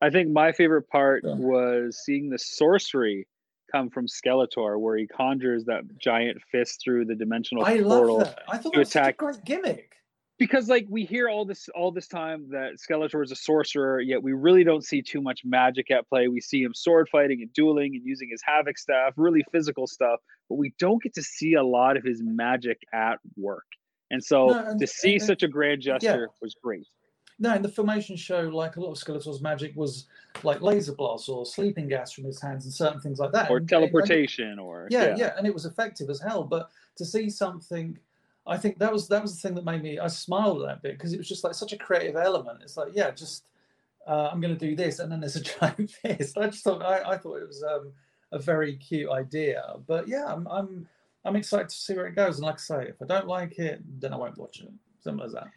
I think my favorite part yeah. was seeing the sorcery come from Skeletor, where he conjures that giant fist through the dimensional I portal. love that. I thought that was attack. such a great gimmick because like we hear all this all this time that Skeletor is a sorcerer, yet we really don't see too much magic at play. We see him sword fighting and dueling and using his havoc staff, really physical stuff, but we don't get to see a lot of his magic at work. And so no, and, to see and, such a grand gesture yeah. was great. No, in the Filmation show, like a lot of Skeletor's magic was like laser blasts or sleeping gas from his hands and certain things like that. Or and, teleportation or yeah, yeah, yeah, and it was effective as hell. But to see something I think that was that was the thing that made me I smiled at that bit because it was just like such a creative element. It's like yeah, just uh, I'm going to do this, and then there's a giant fist. I just thought I, I thought it was um, a very cute idea. But yeah, I'm I'm I'm excited to see where it goes. And like I say, if I don't like it, then I won't watch it. Simple as that.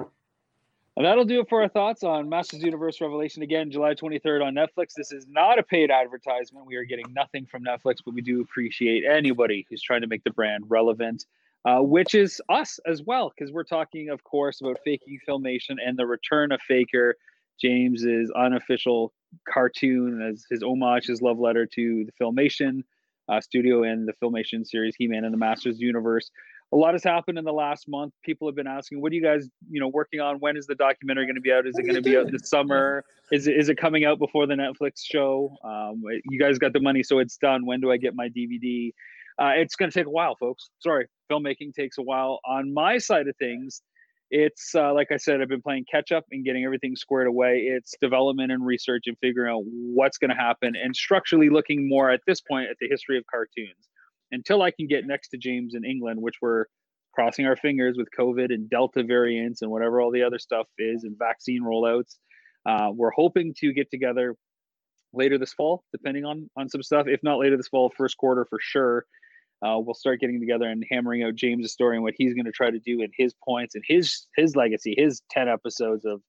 And that'll do it for our thoughts on Masters Universe Revelation. Again, July 23rd on Netflix. This is not a paid advertisement. We are getting nothing from Netflix, but we do appreciate anybody who's trying to make the brand relevant, uh, which is us as well, because we're talking, of course, about faking filmation and the return of Faker, James's unofficial cartoon as his homage, his love letter to the Filmation uh, studio and the Filmation series He Man and the Masters Universe a lot has happened in the last month. People have been asking, "What are you guys, you know, working on? When is the documentary going to be out? Is it going to be out this summer? Is it is it coming out before the Netflix show? Um, you guys got the money, so it's done. When do I get my DVD? Uh, it's going to take a while, folks. Sorry, filmmaking takes a while. On my side of things, it's uh, like I said, I've been playing catch up and getting everything squared away. It's development and research and figuring out what's going to happen and structurally looking more at this point at the history of cartoons until I can get next to James in England, which we're crossing our fingers with COVID and Delta variants and whatever all the other stuff is and vaccine rollouts. Uh, we're hoping to get together later this fall, depending on on some stuff. If not later this fall, first quarter for sure. Uh, we'll start getting together and hammering out James' story and what he's going to try to do and his points and his his legacy, his ten episodes of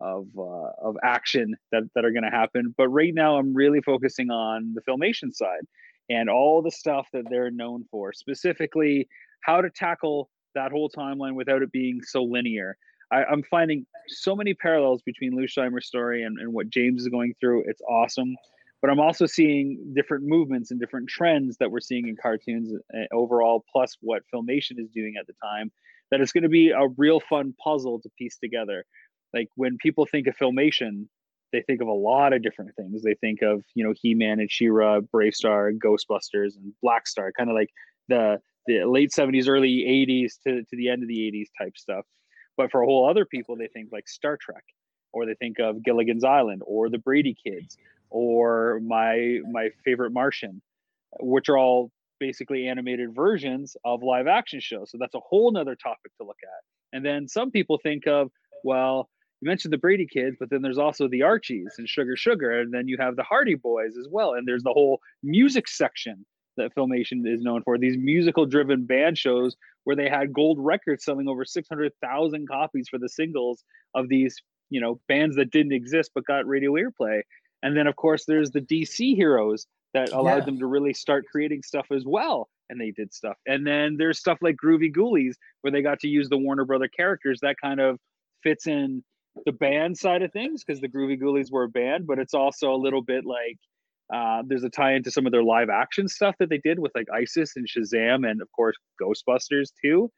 of uh, of action that that are going to happen. But right now, I'm really focusing on the filmation side and all the stuff that they're known for, specifically how to tackle that whole timeline without it being so linear. I, am finding so many parallels between Lou Scheimer's story and, and what James is going through. It's awesome. But I'm also seeing different movements and different trends that we're seeing in cartoons uh, overall, plus what Filmation is doing at the time. That it's going to be a real fun puzzle to piece together. Like when people think of Filmation, they think of a lot of different things. They think of you know He Man and She-Ra, BraveStarr, Ghostbusters, and Blackstar, kind of like the the late 70s, early 80s to, to the end of the 80s type stuff. But for a whole other people, they think like Star Trek, or they think of Gilligan's Island, or the Brady Kids, or my my favorite Martian, which are all basically animated versions of live action shows. So that's a whole nother topic to look at. And then some people think of, well, you mentioned the Brady kids, but then there's also the Archies and Sugar Sugar, and then you have the Hardy Boys as well. And there's the whole music section that Filmation is known for. These musical driven band shows where they had gold records selling over 600,000 copies for the singles of these, you know, bands that didn't exist but got radio airplay. And then of course there's the DC heroes that allowed yeah. them to really start creating stuff as well and they did stuff. And then there's stuff like Groovie Goolies where they got to use the Warner Brother characters that kind of fits in the band side of things because the Groovie Goolies were a band, but it's also a little bit like uh, there's a tie into some of their live action stuff that they did with like ISIS and Shazam, and of course Ghostbusters too.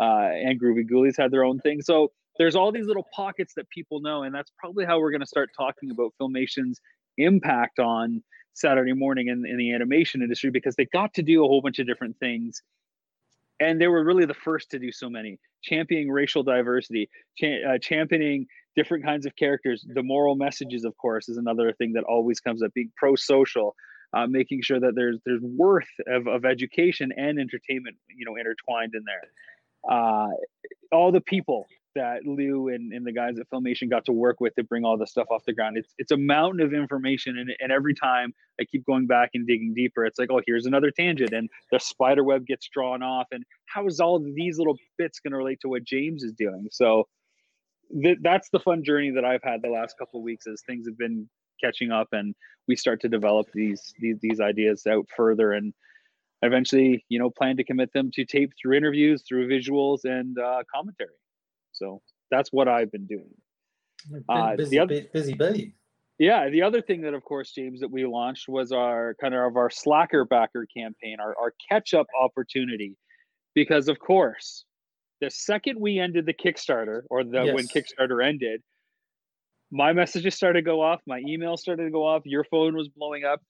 Uh, and Groovie Goolies had their own thing. So there's all these little pockets that people know, and that's probably how we're going to start talking about Filmation's impact on Saturday morning in, in the animation industry because they got to do a whole bunch of different things and they were really the first to do so many. Championing racial diversity cha- uh, championing different kinds of characters the moral messages of course is another thing that always comes up being pro-social uh, making sure that there's there's worth of, of education and entertainment you know intertwined in there. Uh, all the people that Lou and, and the guys at Filmation got to work with to bring all this stuff off the ground. It's it's a mountain of information, and, and every time I keep going back and digging deeper, it's like, oh, here's another tangent, and the spider web gets drawn off, and how is all these little bits going to relate to what James is doing? So th- that's the fun journey that I've had the last couple of weeks as things have been catching up, and we start to develop these these these ideas out further and eventually you know plan to commit them to tape through interviews through visuals and uh, commentary so that's what I've been doing. Uh, busy, the other, busy bee. Yeah, the other thing that, of course, James, that we launched was our kind of our Slacker backer campaign, our, our catch up opportunity, because of course, the second we ended the Kickstarter or the yes. when Kickstarter ended, my messages started to go off, my email started to go off, your phone was blowing up.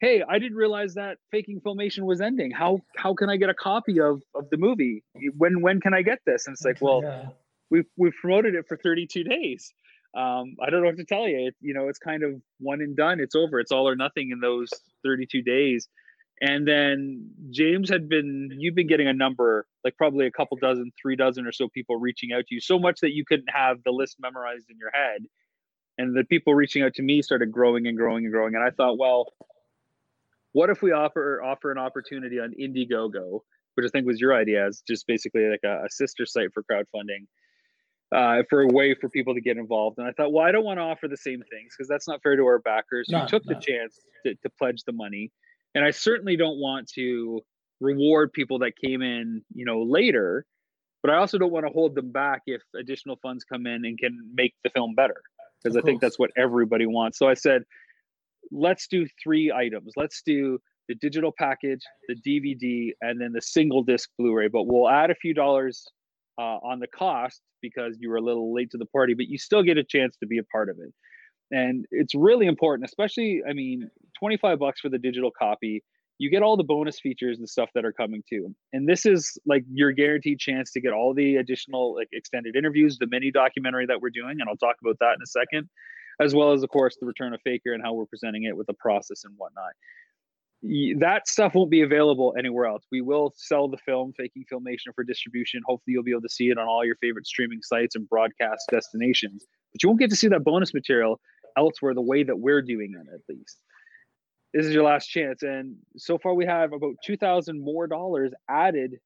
Hey, I didn't realize that faking filmation was ending. How how can I get a copy of of the movie? When when can I get this? And it's like, well, yeah we've we've promoted it for 32 days. Um, I don't know what to tell you. It, you know, it's kind of one and done. It's over. It's all or nothing in those 32 days. And then James had been, you've been getting a number, like probably a couple dozen, three dozen or so people reaching out to you, so much that you couldn't have the list memorized in your head. And the people reaching out to me started growing and growing and growing. And I thought, well, what if we offer offer an opportunity on Indiegogo, which I think was your idea, as just basically like a, a sister site for crowdfunding uh, for a way for people to get involved. And I thought, well, I don't want to offer the same things because that's not fair to our backers who No, took no. the chance to, to pledge the money. And I certainly don't want to reward people that came in, you know, later. But I also don't want to hold them back if additional funds come in and can make the film better because I think that's what everybody wants. So I said, let's do three items. Let's do the digital package, the DVD, and then the single disc Blu-ray. But we'll add a few dollars uh, on the cost because you were a little late to the party, but you still get a chance to be a part of it. And it's really important, especially, I mean, 25 bucks for the digital copy. You get all the bonus features and stuff that are coming too. And this is like your guaranteed chance to get all the additional like extended interviews, the mini documentary that we're doing, and I'll talk about that in a second, as well as of course the return of Faker and how we're presenting it with the process and whatnot that stuff won't be available anywhere else. We will sell the film, Faking Filmation, for distribution. Hopefully, you'll be able to see it on all your favorite streaming sites and broadcast destinations. But you won't get to see that bonus material elsewhere the way that we're doing it, at least. This is your last chance. And so far, we have about 2000 more dollars added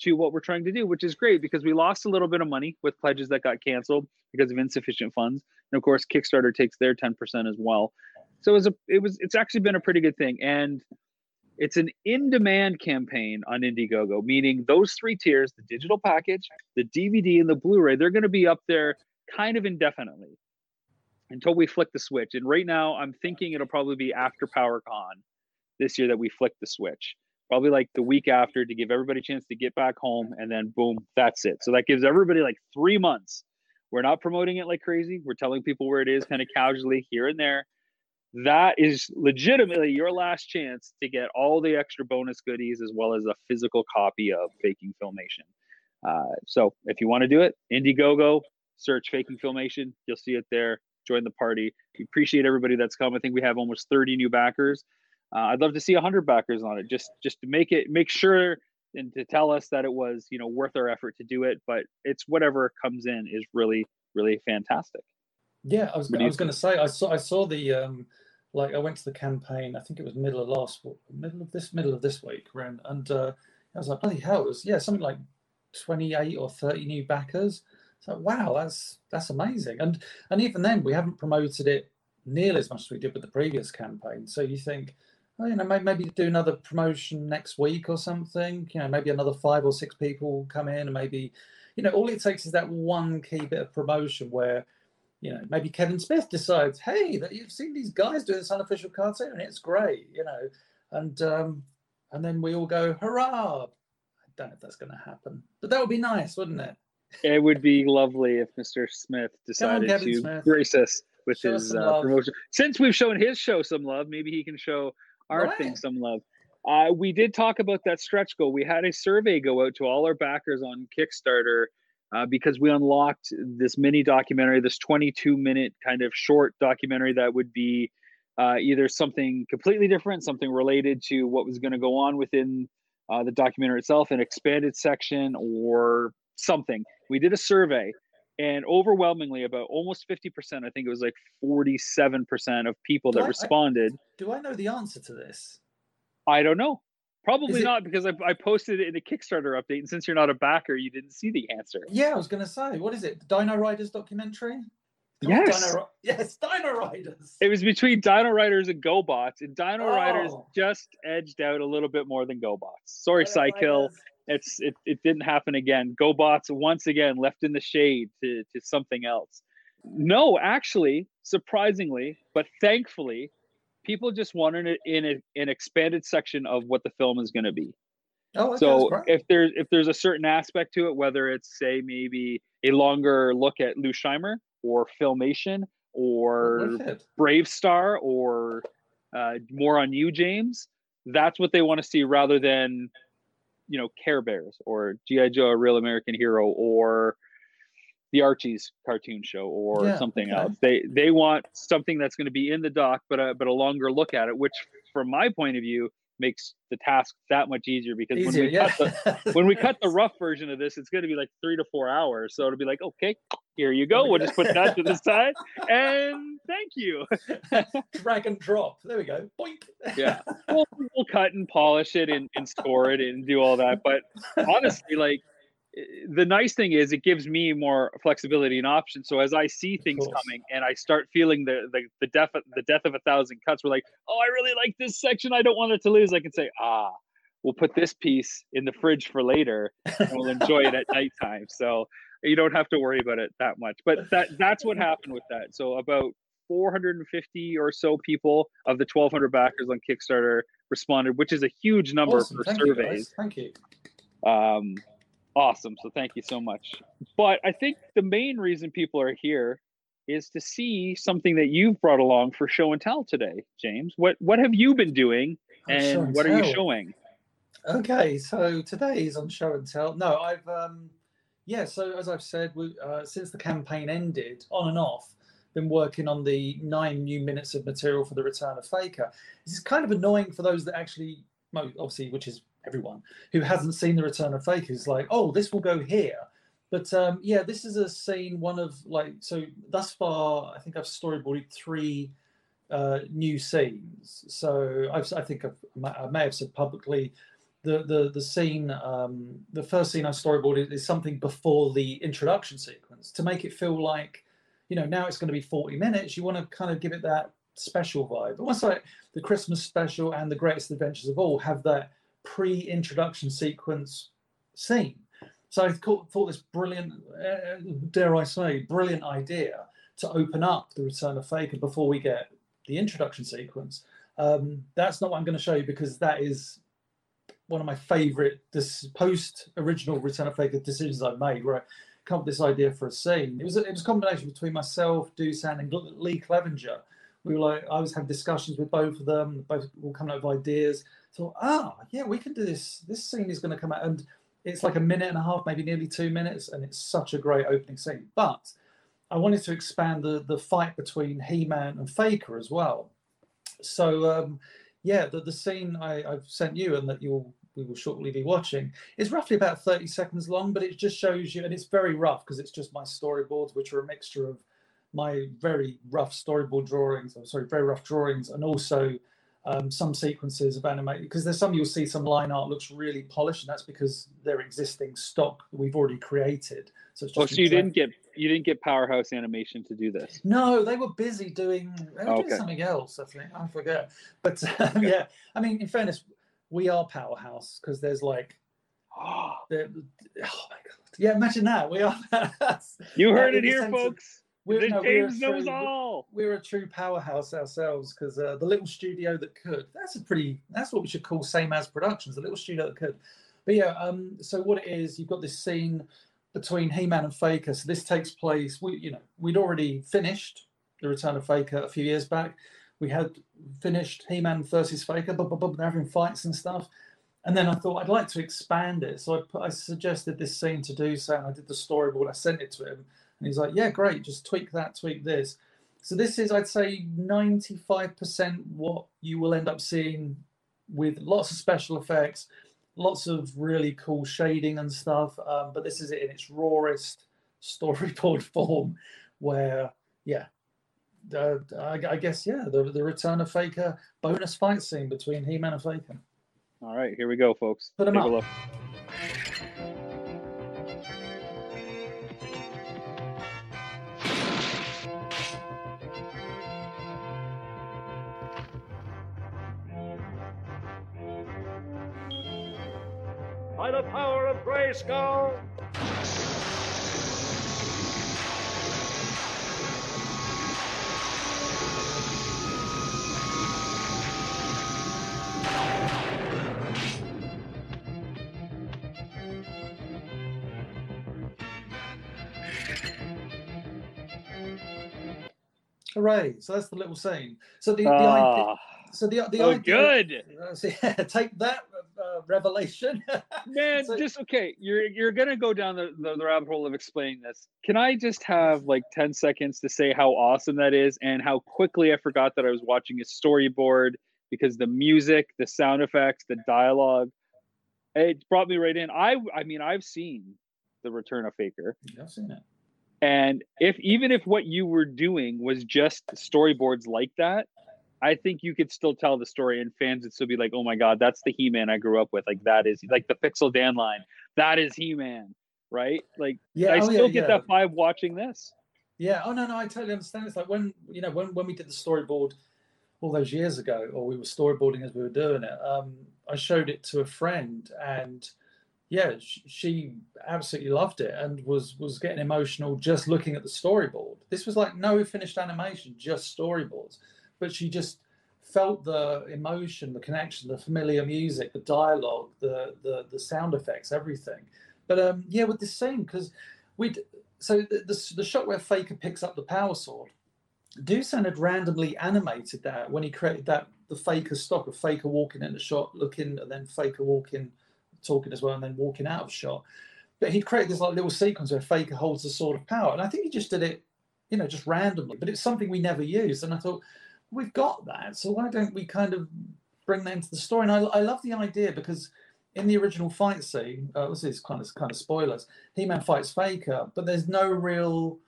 to what we're trying to do, which is great because we lost a little bit of money with pledges that got canceled because of insufficient funds. And of course, Kickstarter takes their 10% as well. So it was a, it was it's actually been a pretty good thing. And it's an in-demand campaign on Indiegogo, meaning those three tiers, the digital package, the DVD, and the Blu-ray, they're going to be up there kind of indefinitely until we flick the switch. And right now, I'm thinking it'll probably be after PowerCon this year that we flick the switch. Probably like the week after to give everybody a chance to get back home, and then boom, that's it. So that gives everybody like three months. We're not promoting it like crazy. We're telling people where it is, kind of casually here and there that is legitimately your last chance to get all the extra bonus goodies as well as a physical copy of Faking Filmation. Uh, so if you want to do it, Indiegogo, search Faking Filmation, you'll see it there. Join the party. We appreciate everybody that's come. I think we have almost 30 new backers. Uh, I'd love to see 100 backers on it, just just to make it make sure and to tell us that it was you know worth our effort to do it. But it's whatever comes in is really really fantastic. Yeah, I was, I was going to say I saw I saw the um, like I went to the campaign. I think it was middle of last middle of this middle of this week, Ren, and uh, I was like, bloody hell! It was yeah something like twenty eight or thirty new backers. So wow, that's that's amazing. And and even then, we haven't promoted it nearly as much as we did with the previous campaign. So you think, oh, you know, maybe, maybe do another promotion next week or something. You know, maybe another five or six people come in, and maybe, you know, all it takes is that one key bit of promotion where you know, maybe Kevin Smith decides, hey, that you've seen these guys doing this unofficial cartoon and it's great, you know, and um, and then we all go, hurrah! I don't know if that's going to happen, but that would be nice, wouldn't it? It would be lovely if Mr. Smith Come on, decided to Smith. grace us with Show his some uh, promotion. Since we've shown his show some love, maybe he can show our thing some love. Uh, we did talk about that stretch goal. We had a survey go out to all our backers on Kickstarter uh, because we unlocked this mini documentary, this 22 minute kind of short documentary that would be uh, either something completely different, something related to what was going to go on within uh, the documentary itself, an expanded section, or something. We did a survey, and overwhelmingly, about almost 50%, I think it was like 47% of people Do that I- I- responded. Do I know the answer to this? I don't know. Probably it- not because I, I posted it in the Kickstarter update, and since you're not a backer, you didn't see the answer. Yeah, I was going to say, what is it? The Dino Riders documentary? Come Yes. Dino, yes, Dino Riders. It was between Dino Riders and GoBots, and Dino oh. Riders Oh. just edged out a little bit more than GoBots. Sorry, Dino Cy-Kill. It's it, it didn't happen again. GoBots once again left in the shade to, to something else. No, actually, surprisingly, but thankfully, people just wanted it in a, an expanded section of what the film is going to be. Oh, so if there's if there's a certain aspect to it, whether it's say maybe a longer look at Lou Scheimer or filmation or BraveStarr or uh, more on you, James. That's what they want to see rather than, you know, Care Bears or GI Joe, a Real American Hero, or the Archie's cartoon show or Yeah, something okay. else. They they want something that's going to be in the doc, but a, but a longer look at it, which from my point of view makes the task that much easier because Easier, when we yeah. cut the when we cut the rough version of this, it's going to be like three to four hours. So it'll be like, okay, here you go. We'll just put that to the side, and thank you. drag and drop. There we go. Boink. Yeah, we'll, we'll cut and polish it and, and score it and do all that. But honestly, like the nice thing is it gives me more flexibility and options. So as I see things coming and I start feeling the the the death the death of a thousand cuts, we're like, oh, I really like this section. I don't want it to lose. I can say, ah, we'll put this piece in the fridge for later and we'll enjoy it at nighttime. So you don't have to worry about it that much. But that that's what happened with that. So about 450 or so people of the 1200 backers on Kickstarter responded, which is a huge number awesome. for Thank surveys. You Thank you. Um, awesome. So thank you so much. But I think the main reason people are here is to see something that you've brought along for show and tell today, James. What what have you been doing, and what are you showing? Okay, so today is on show and tell. No, I've um, yeah. So as I've said, we, uh, since the campaign ended, on and off, been working on the nine new minutes of material for the Return of Faker. This is kind of annoying for those that actually, obviously, which is everyone who hasn't seen the Return of Faker. Is like, oh, this will go here. But um, yeah, this is a scene. One of like so thus far, I think I've storyboarded three uh, new scenes. So I've, i think I've, i may have said publicly the the the scene, um, the first scene I storyboarded is something before the introduction sequence to make it feel like, you know, now it's going to be forty minutes. You want to kind of give it that special vibe. But once like the Christmas special and the Greatest Adventures of All have that pre-introduction sequence scene. So I thought, thought this brilliant, uh, dare I say, brilliant idea to open up the Return of Faker before we get the introduction sequence. Um, that's not what I'm going to show you because that is one of my favorite this post original Return of Faker decisions I've made, where I come up with this idea for a scene. It was a, it was a combination between myself, Dusan, and Lee Clevenger. We were like, I was having discussions with both of them, both were coming up with ideas. So, ah, yeah, we can do this. This scene is going to come out, and it's like a minute and a half, maybe nearly two minutes, and it's such a great opening scene. But I wanted to expand the the fight between He-Man and Faker as well. So um, yeah, the, the scene I, have sent you and that you'll we will shortly be watching is roughly about 30 seconds long, but it just shows you, and it's very rough because it's just my storyboards, which are a mixture of my very rough storyboard drawings, or sorry, very rough drawings, and also um, some sequences of animated. Because there's some you'll see some line art looks really polished, and that's because they're existing stock that we've already created. So, oh, so you didn't get you didn't get Powerhouse Animation to do this? No, they were busy doing, they were okay. doing something else. I think I forget. But um, yeah, I mean, in fairness, we are Powerhouse because there's like, oh, my god, yeah, imagine that we are. you heard it here, folks. We're, no, James we're knows true, all. We're a true powerhouse ourselves because uh, the little studio that could. That's a pretty. That's what we should call same as productions. The little studio that could. But yeah, um, so what it is, you've got this scene between He-Man and Faker. So this takes place. We, you know, we'd already finished the Return of Faker a few years back. We had finished He-Man versus Faker, but, they're having fights and stuff. And then I thought I'd like to expand it, so I put, I suggested this scene to do so, and I did the storyboard. I sent it to him, and he's like, "Yeah, great. Just tweak that, tweak this." So this is, I'd say, 95% what you will end up seeing with lots of special effects, lots of really cool shading and stuff. Um, but this is it in its rawest storyboard form, where yeah, uh, I, I, guess yeah, the the return of Faker bonus fight scene between He-Man and Faker. All right, here we go, folks. Put them up. The power of Grayskull. Hooray! So that's the little scene. So the, the idea, ah. so the the oh, idea, good. Uh, so yeah, take that uh, revelation. Man, so, just okay. You're you're gonna go down the, the, the rabbit hole of explaining this. Can I just have like ten seconds to say how awesome that is and how quickly I forgot that I was watching a storyboard because the music, the sound effects, the dialogue, it brought me right in. I I mean I've seen the Return of Faker. I've seen it. And if even if what you were doing was just storyboards like that, I think you could still tell the story and fans would still be like, oh my God, that's the He Man I grew up with. Like, that is like the Pixel Dan line. That is He Man. right? Like, Yeah, I oh, still yeah, get yeah. that vibe watching this. Yeah. Oh no, no, I totally understand. It's like when you know when when we did the storyboard all those years ago, or we were storyboarding as we were doing it. Um, I showed it to a friend, and yeah, sh- she absolutely loved it and was was getting emotional just looking at the storyboard. This was like no finished animation, just storyboards, but she just felt the emotion, the connection, the familiar music, the dialogue, the the the sound effects, everything. But um, yeah, with this scene because we'd so the, the the shot where Faker picks up the power sword, Dusan had randomly animated that when he created that the Faker stock of Faker walking in the shot, looking, and then Faker walking, talking as well, and then walking out of shot. But he'd created this like little sequence where Faker holds the sword of power, and I think he just did it, you know, just randomly. But it's something we never used, and I thought we've got that, so why don't we kind of bring that into the story? And I, I love the idea because in the original fight scene, uh, this is kind of kind of spoilers. He-Man fights Faker, but there's no real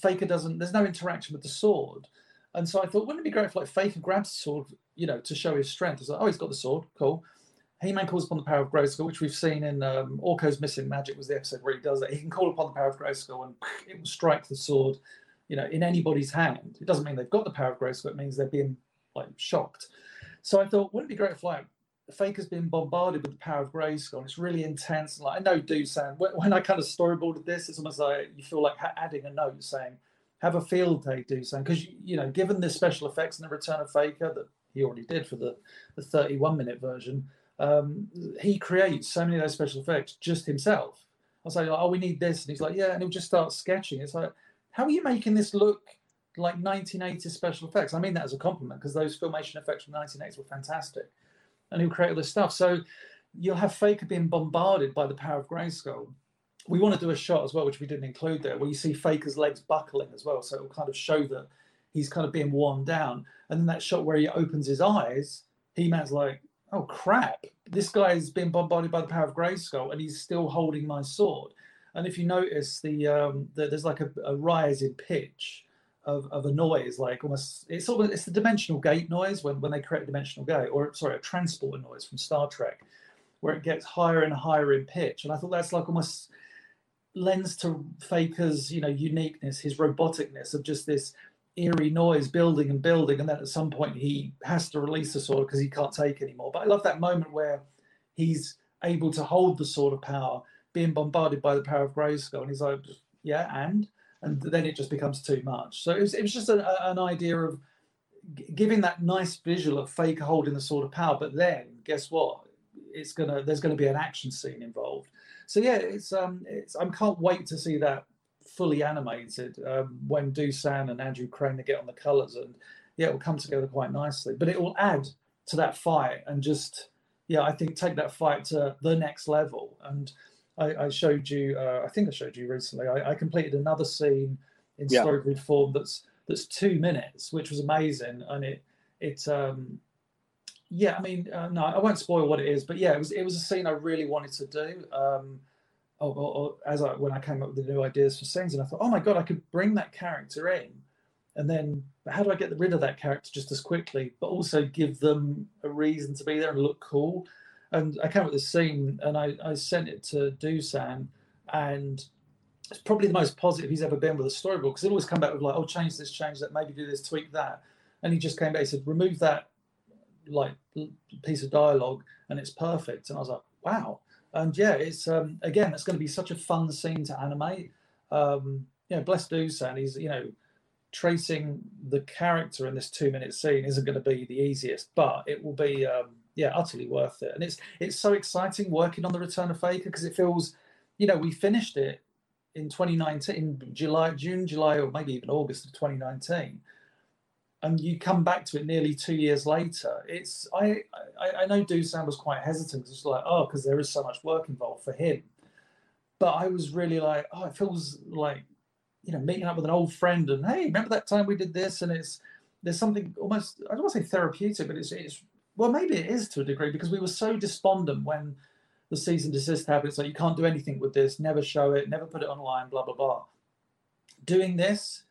Faker doesn't. There's no interaction with the sword, and so I thought, wouldn't it be great if like Faker grabs the sword, you know, to show his strength? It's like, oh, he's got the sword, cool. He-Man calls upon the power of Grayskull, which we've seen in um, Orko's Missing Magic was the episode where he does that. He can call upon the power of Grayskull and it will strike the sword, you know, in anybody's hand. It doesn't mean they've got the power of Grayskull. It means they're being like shocked. So I thought, wouldn't it be great if like Faker's been bombarded with the power of Grayskull? And it's really intense. And, like I know Dusan, when, when I kind of storyboarded this, it's almost like you feel like ha- adding a note saying, "Have a field day, Dusan," because you, you know, given the special effects and the return of Faker that he already did for the the 31 minute version, um, he creates so many of those special effects just himself. I was like, "Oh, we need this," and he's like, "Yeah," and he'll just start sketching. It's like, how are you making this look? Like 1980s special effects. I mean that as a compliment because those filmation effects from 1980s were fantastic and he'll create all this stuff. So you'll have Faker being bombarded by the power of Grayskull. We want to do a shot as well, which we didn't include there, where you see Faker's legs buckling as well. So it'll kind of show that he's kind of being worn down. And then that shot where he opens his eyes, He Man's like, oh crap, this guy's been bombarded by the power of Grayskull and he's still holding my sword. And if you notice, the, um, the there's like a, a rise in pitch of, of a noise, like almost it's of it's the dimensional gate noise when, when they create a dimensional gate, or sorry, a transporter noise from Star Trek, where it gets higher and higher in pitch. And I thought that's like almost lends to Faker's you know uniqueness, his roboticness of just this eerie noise building and building, and then at some point he has to release the sword because he can't take anymore. But I love that moment where he's able to hold the sword of power, being bombarded by the power of Grayskull, and he's like, yeah, and and then it just becomes too much. So it was, it was just a, an idea of giving that nice visual of Faker holding the sword of power, but then guess what? It's gonna there's gonna be an action scene involved. So yeah, it's um it's I can't wait to see that fully animated um, when Dusan and Andrew Crane get on the colours and yeah, it will come together quite nicely. But it will add to that fight and just yeah, I think take that fight to the next level and. I, I showed you. Uh, I think I showed you recently. I, I completed another scene in Yeah. storyboard form that's that's two minutes, which was amazing, and it it um yeah. I mean, uh, no, I won't spoil what it is, but yeah, it was it was a scene I really wanted to do. Um, or, or, or as I when I came up with the new ideas for scenes, and I thought, oh my god, I could bring that character in, and then how do I get rid of that character just as quickly, but also give them a reason to be there and look cool? And I came up with this scene and I, I sent it to Dusan and it's probably the most positive he's ever been with a storyboard because he'd always come back with like, oh, change this, change that, maybe do this, tweak that. And he just came back, he said, remove that like piece of dialogue and it's perfect. And I was like, wow. And yeah, it's um again, it's going to be such a fun scene to animate. Um, you know, bless Dusan, he's you know, tracing the character in this two minute scene isn't going to be the easiest, but it will be um yeah, utterly worth it. And it's it's so exciting working on the Return of Faker because it feels, you know, we finished it in 2019, in July, June, July, or maybe even August of 2019, and you come back to it nearly two years later. It's I I, I know Dusan was quite hesitant because it's like oh because there is so much work involved for him, but I was really like oh it feels like you know meeting up with an old friend and hey remember that time we did this and it's there's something almost I don't want to say therapeutic but it's it's well, maybe it is to a degree because we were so despondent when the cease and desist happened. It's like you can't do anything with this, never show it, never put it online, blah blah blah. Doing this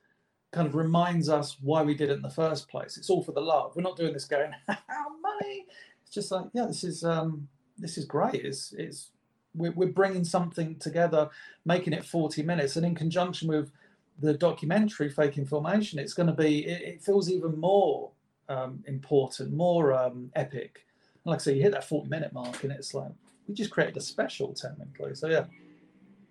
kind of reminds us why we did it in the first place. It's all for the love. We're not doing this going money. It's just like yeah, this is um, this is great. It's it's we're, we're bringing something together, making it 40 minutes, and in conjunction with the documentary Faking Filmation, it's going to be. It, it feels even more um, important, more um, epic. And like I say, you hit that 40 minute mark, and it's like we just created a special technically. So yeah.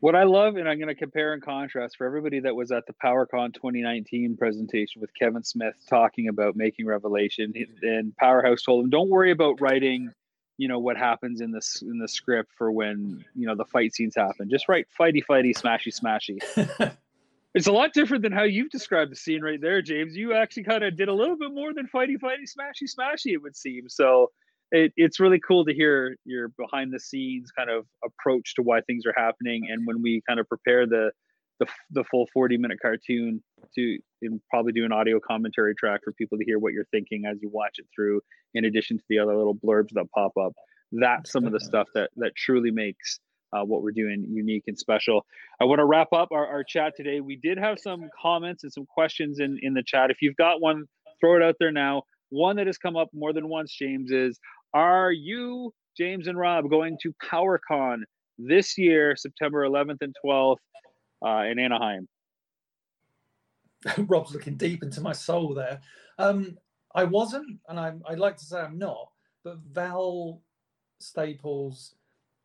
What I love, and I'm going to compare and contrast for everybody that was at the PowerCon 2019 presentation with Kevin Smith talking about making Revelation, and Powerhouse told him, "Don't worry about writing, you know, what happens in this in the script for when you know the fight scenes happen. Just write fighty, fighty, smashy, smashy." it's a lot different than how you've described the scene right there, James. You actually kind of did a little bit more than fighty, fighty, smashy, smashy. It would seem so it, it's really cool to hear your behind the scenes kind of approach to why things are happening and when we kind of prepare the the, the full 40 minute cartoon to and probably do an audio commentary track for people to hear what you're thinking as you watch it through in addition to the other little blurbs that pop up that's some of the stuff that that truly makes uh, what we're doing unique and special i want to wrap up our, our chat today we did have some comments and some questions in in the chat if you've got one throw it out there now one that has come up more than once james is are you, James and Rob, going to PowerCon this year, September 11th and 12th uh, in Anaheim? Rob's looking deep into my soul there. Um, I wasn't, and I, would like to say I'm not, but Val Staples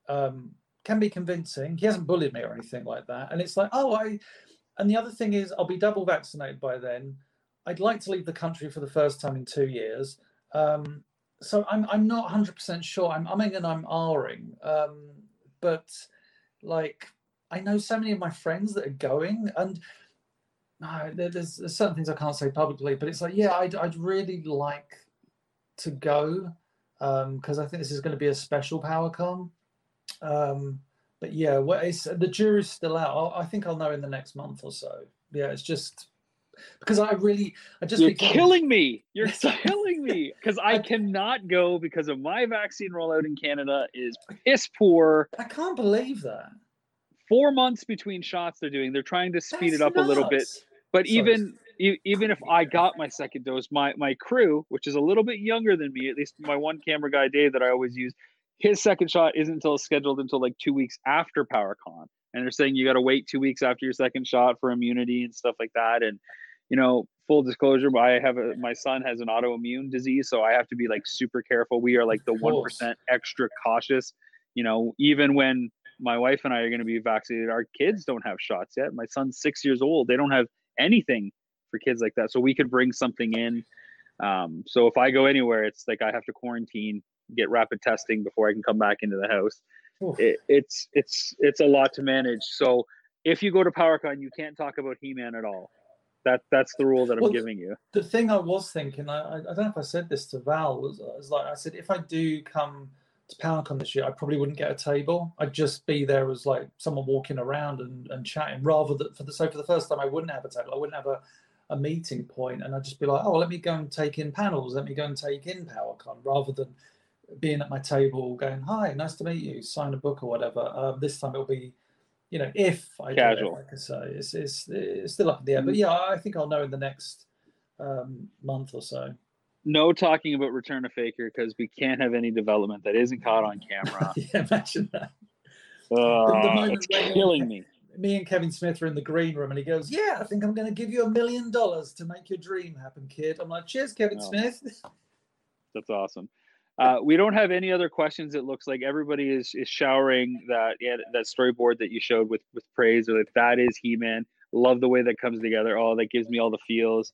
um, can be convincing. He hasn't bullied me or anything like that. And it's like, oh, I. And the other thing is, I'll be double vaccinated by then. I'd like to leave the country for the first time in two years. Um, so I'm I'm not 100 percent sure. I'm umming and I'm ahhing, um, but like I know so many of my friends that are going, and uh, there's, there's, certain things I can't say publicly, but it's like yeah, I'd I'd really like to go because um, I think this is going to be a special power PowerCon. Um, but yeah, well, the jury's still out. I'll, I think I'll know in the next month or so. Yeah, it's just because I really, I just you're killing me. You're killing me because I cannot go because of my vaccine rollout in Canada is piss poor. I can't believe that. Four months between shots they're doing. They're trying to speed That's it up nuts. a little bit. But Sorry. even even if I got my second dose, my my crew, which is a little bit younger than me, at least my one camera guy Dave that I always use, his second shot isn't until scheduled until like two weeks after PowerCon, and they're saying you got to wait two weeks after your second shot for immunity and stuff like that. And you know, full disclosure, I have a my son has an autoimmune disease, so I have to be like super careful. We are like the one percent extra cautious. You know, even when my wife and I are going to be vaccinated, our kids don't have shots yet. My son's six years old; they don't have anything for kids like that. So we could bring something in. Um, so if I go anywhere, it's like I have to quarantine, get rapid testing before I can come back into the house. It, it's it's it's a lot to manage. So if you go to PowerCon, you can't talk about He-Man at all. That that's the rule that I'm well, giving you. The thing I was thinking, I, I don't know if I said this to Val, was, was like I said, if I do come to PowerCon this year, I probably wouldn't get a table. I'd just be there as like someone walking around and, and chatting, rather than for the so for the first time I wouldn't have a table. I wouldn't have a, a meeting point, and I'd just be like, oh, let me go and take in panels. Let me go and take in PowerCon, rather than being at my table going, hi, nice to meet you, sign a book or whatever. Um, this time it'll be you know, if I Casual. it, like I say, it's, it's, it's still up in the air. But mm. yeah, I think I'll know in the next um, month or so. No talking about Return of Faker because we can't have any development that isn't caught on camera. yeah, imagine that. Uh, it's killing me. Me and Kevin Smith are in the green room, and he goes, "Yeah, I think I'm going to give you a million dollars to make your dream happen, kid." I'm like, "Cheers, Kevin oh. Smith." That's awesome. Uh, we don't have any other questions. It looks like everybody is is showering that yeah, that storyboard that you showed with with praise. Or if that is He Man, love the way that comes together. Oh, that gives me all the feels.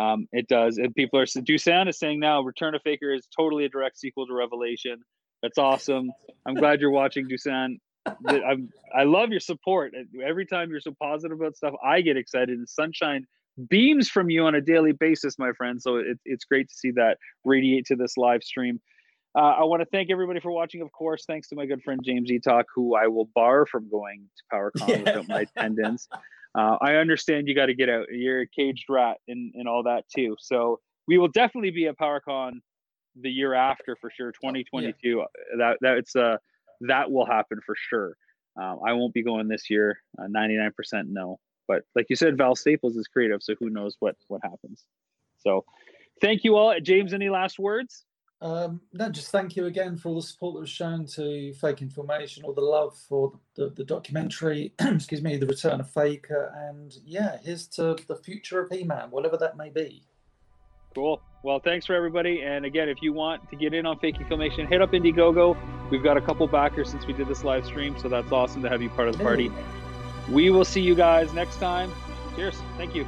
Um, it does. And people are Dusan is saying now, Return of Faker is totally a direct sequel to Revelation. That's awesome. I'm glad you're watching, Dusan. I'm, I love your support. Every time you're so positive about stuff, I get excited. And sunshine beams from you on a daily basis, my friend. So it, it's great to see that radiate to this live stream. Uh, I want to thank everybody for watching. Of course, thanks to my good friend James Eatock, who I will bar from going to PowerCon yeah. without my attendance. Uh, I understand you got to get out. You're a caged rat and, and all that too. So we will definitely be at PowerCon the year after for sure, 2022. Yeah. That that's uh that will happen for sure. Um, I won't be going this year. Uh, 99% no. But like you said, Val Staples is creative, so who knows what what happens. So, thank you all. James, any last words? Um, no, just thank you again for all the support that was shown to Faking Filmation, all the love for the, the documentary, excuse me, The Return of Faker, and yeah, here's to the future of He Man, whatever that may be. Cool. Well, thanks for everybody. And again, if you want to get in on Faking Filmation, hit up Indiegogo. We've got a couple backers since we did this live stream, so that's awesome to have you part of the party. We will see you guys next time. Cheers. Thank you.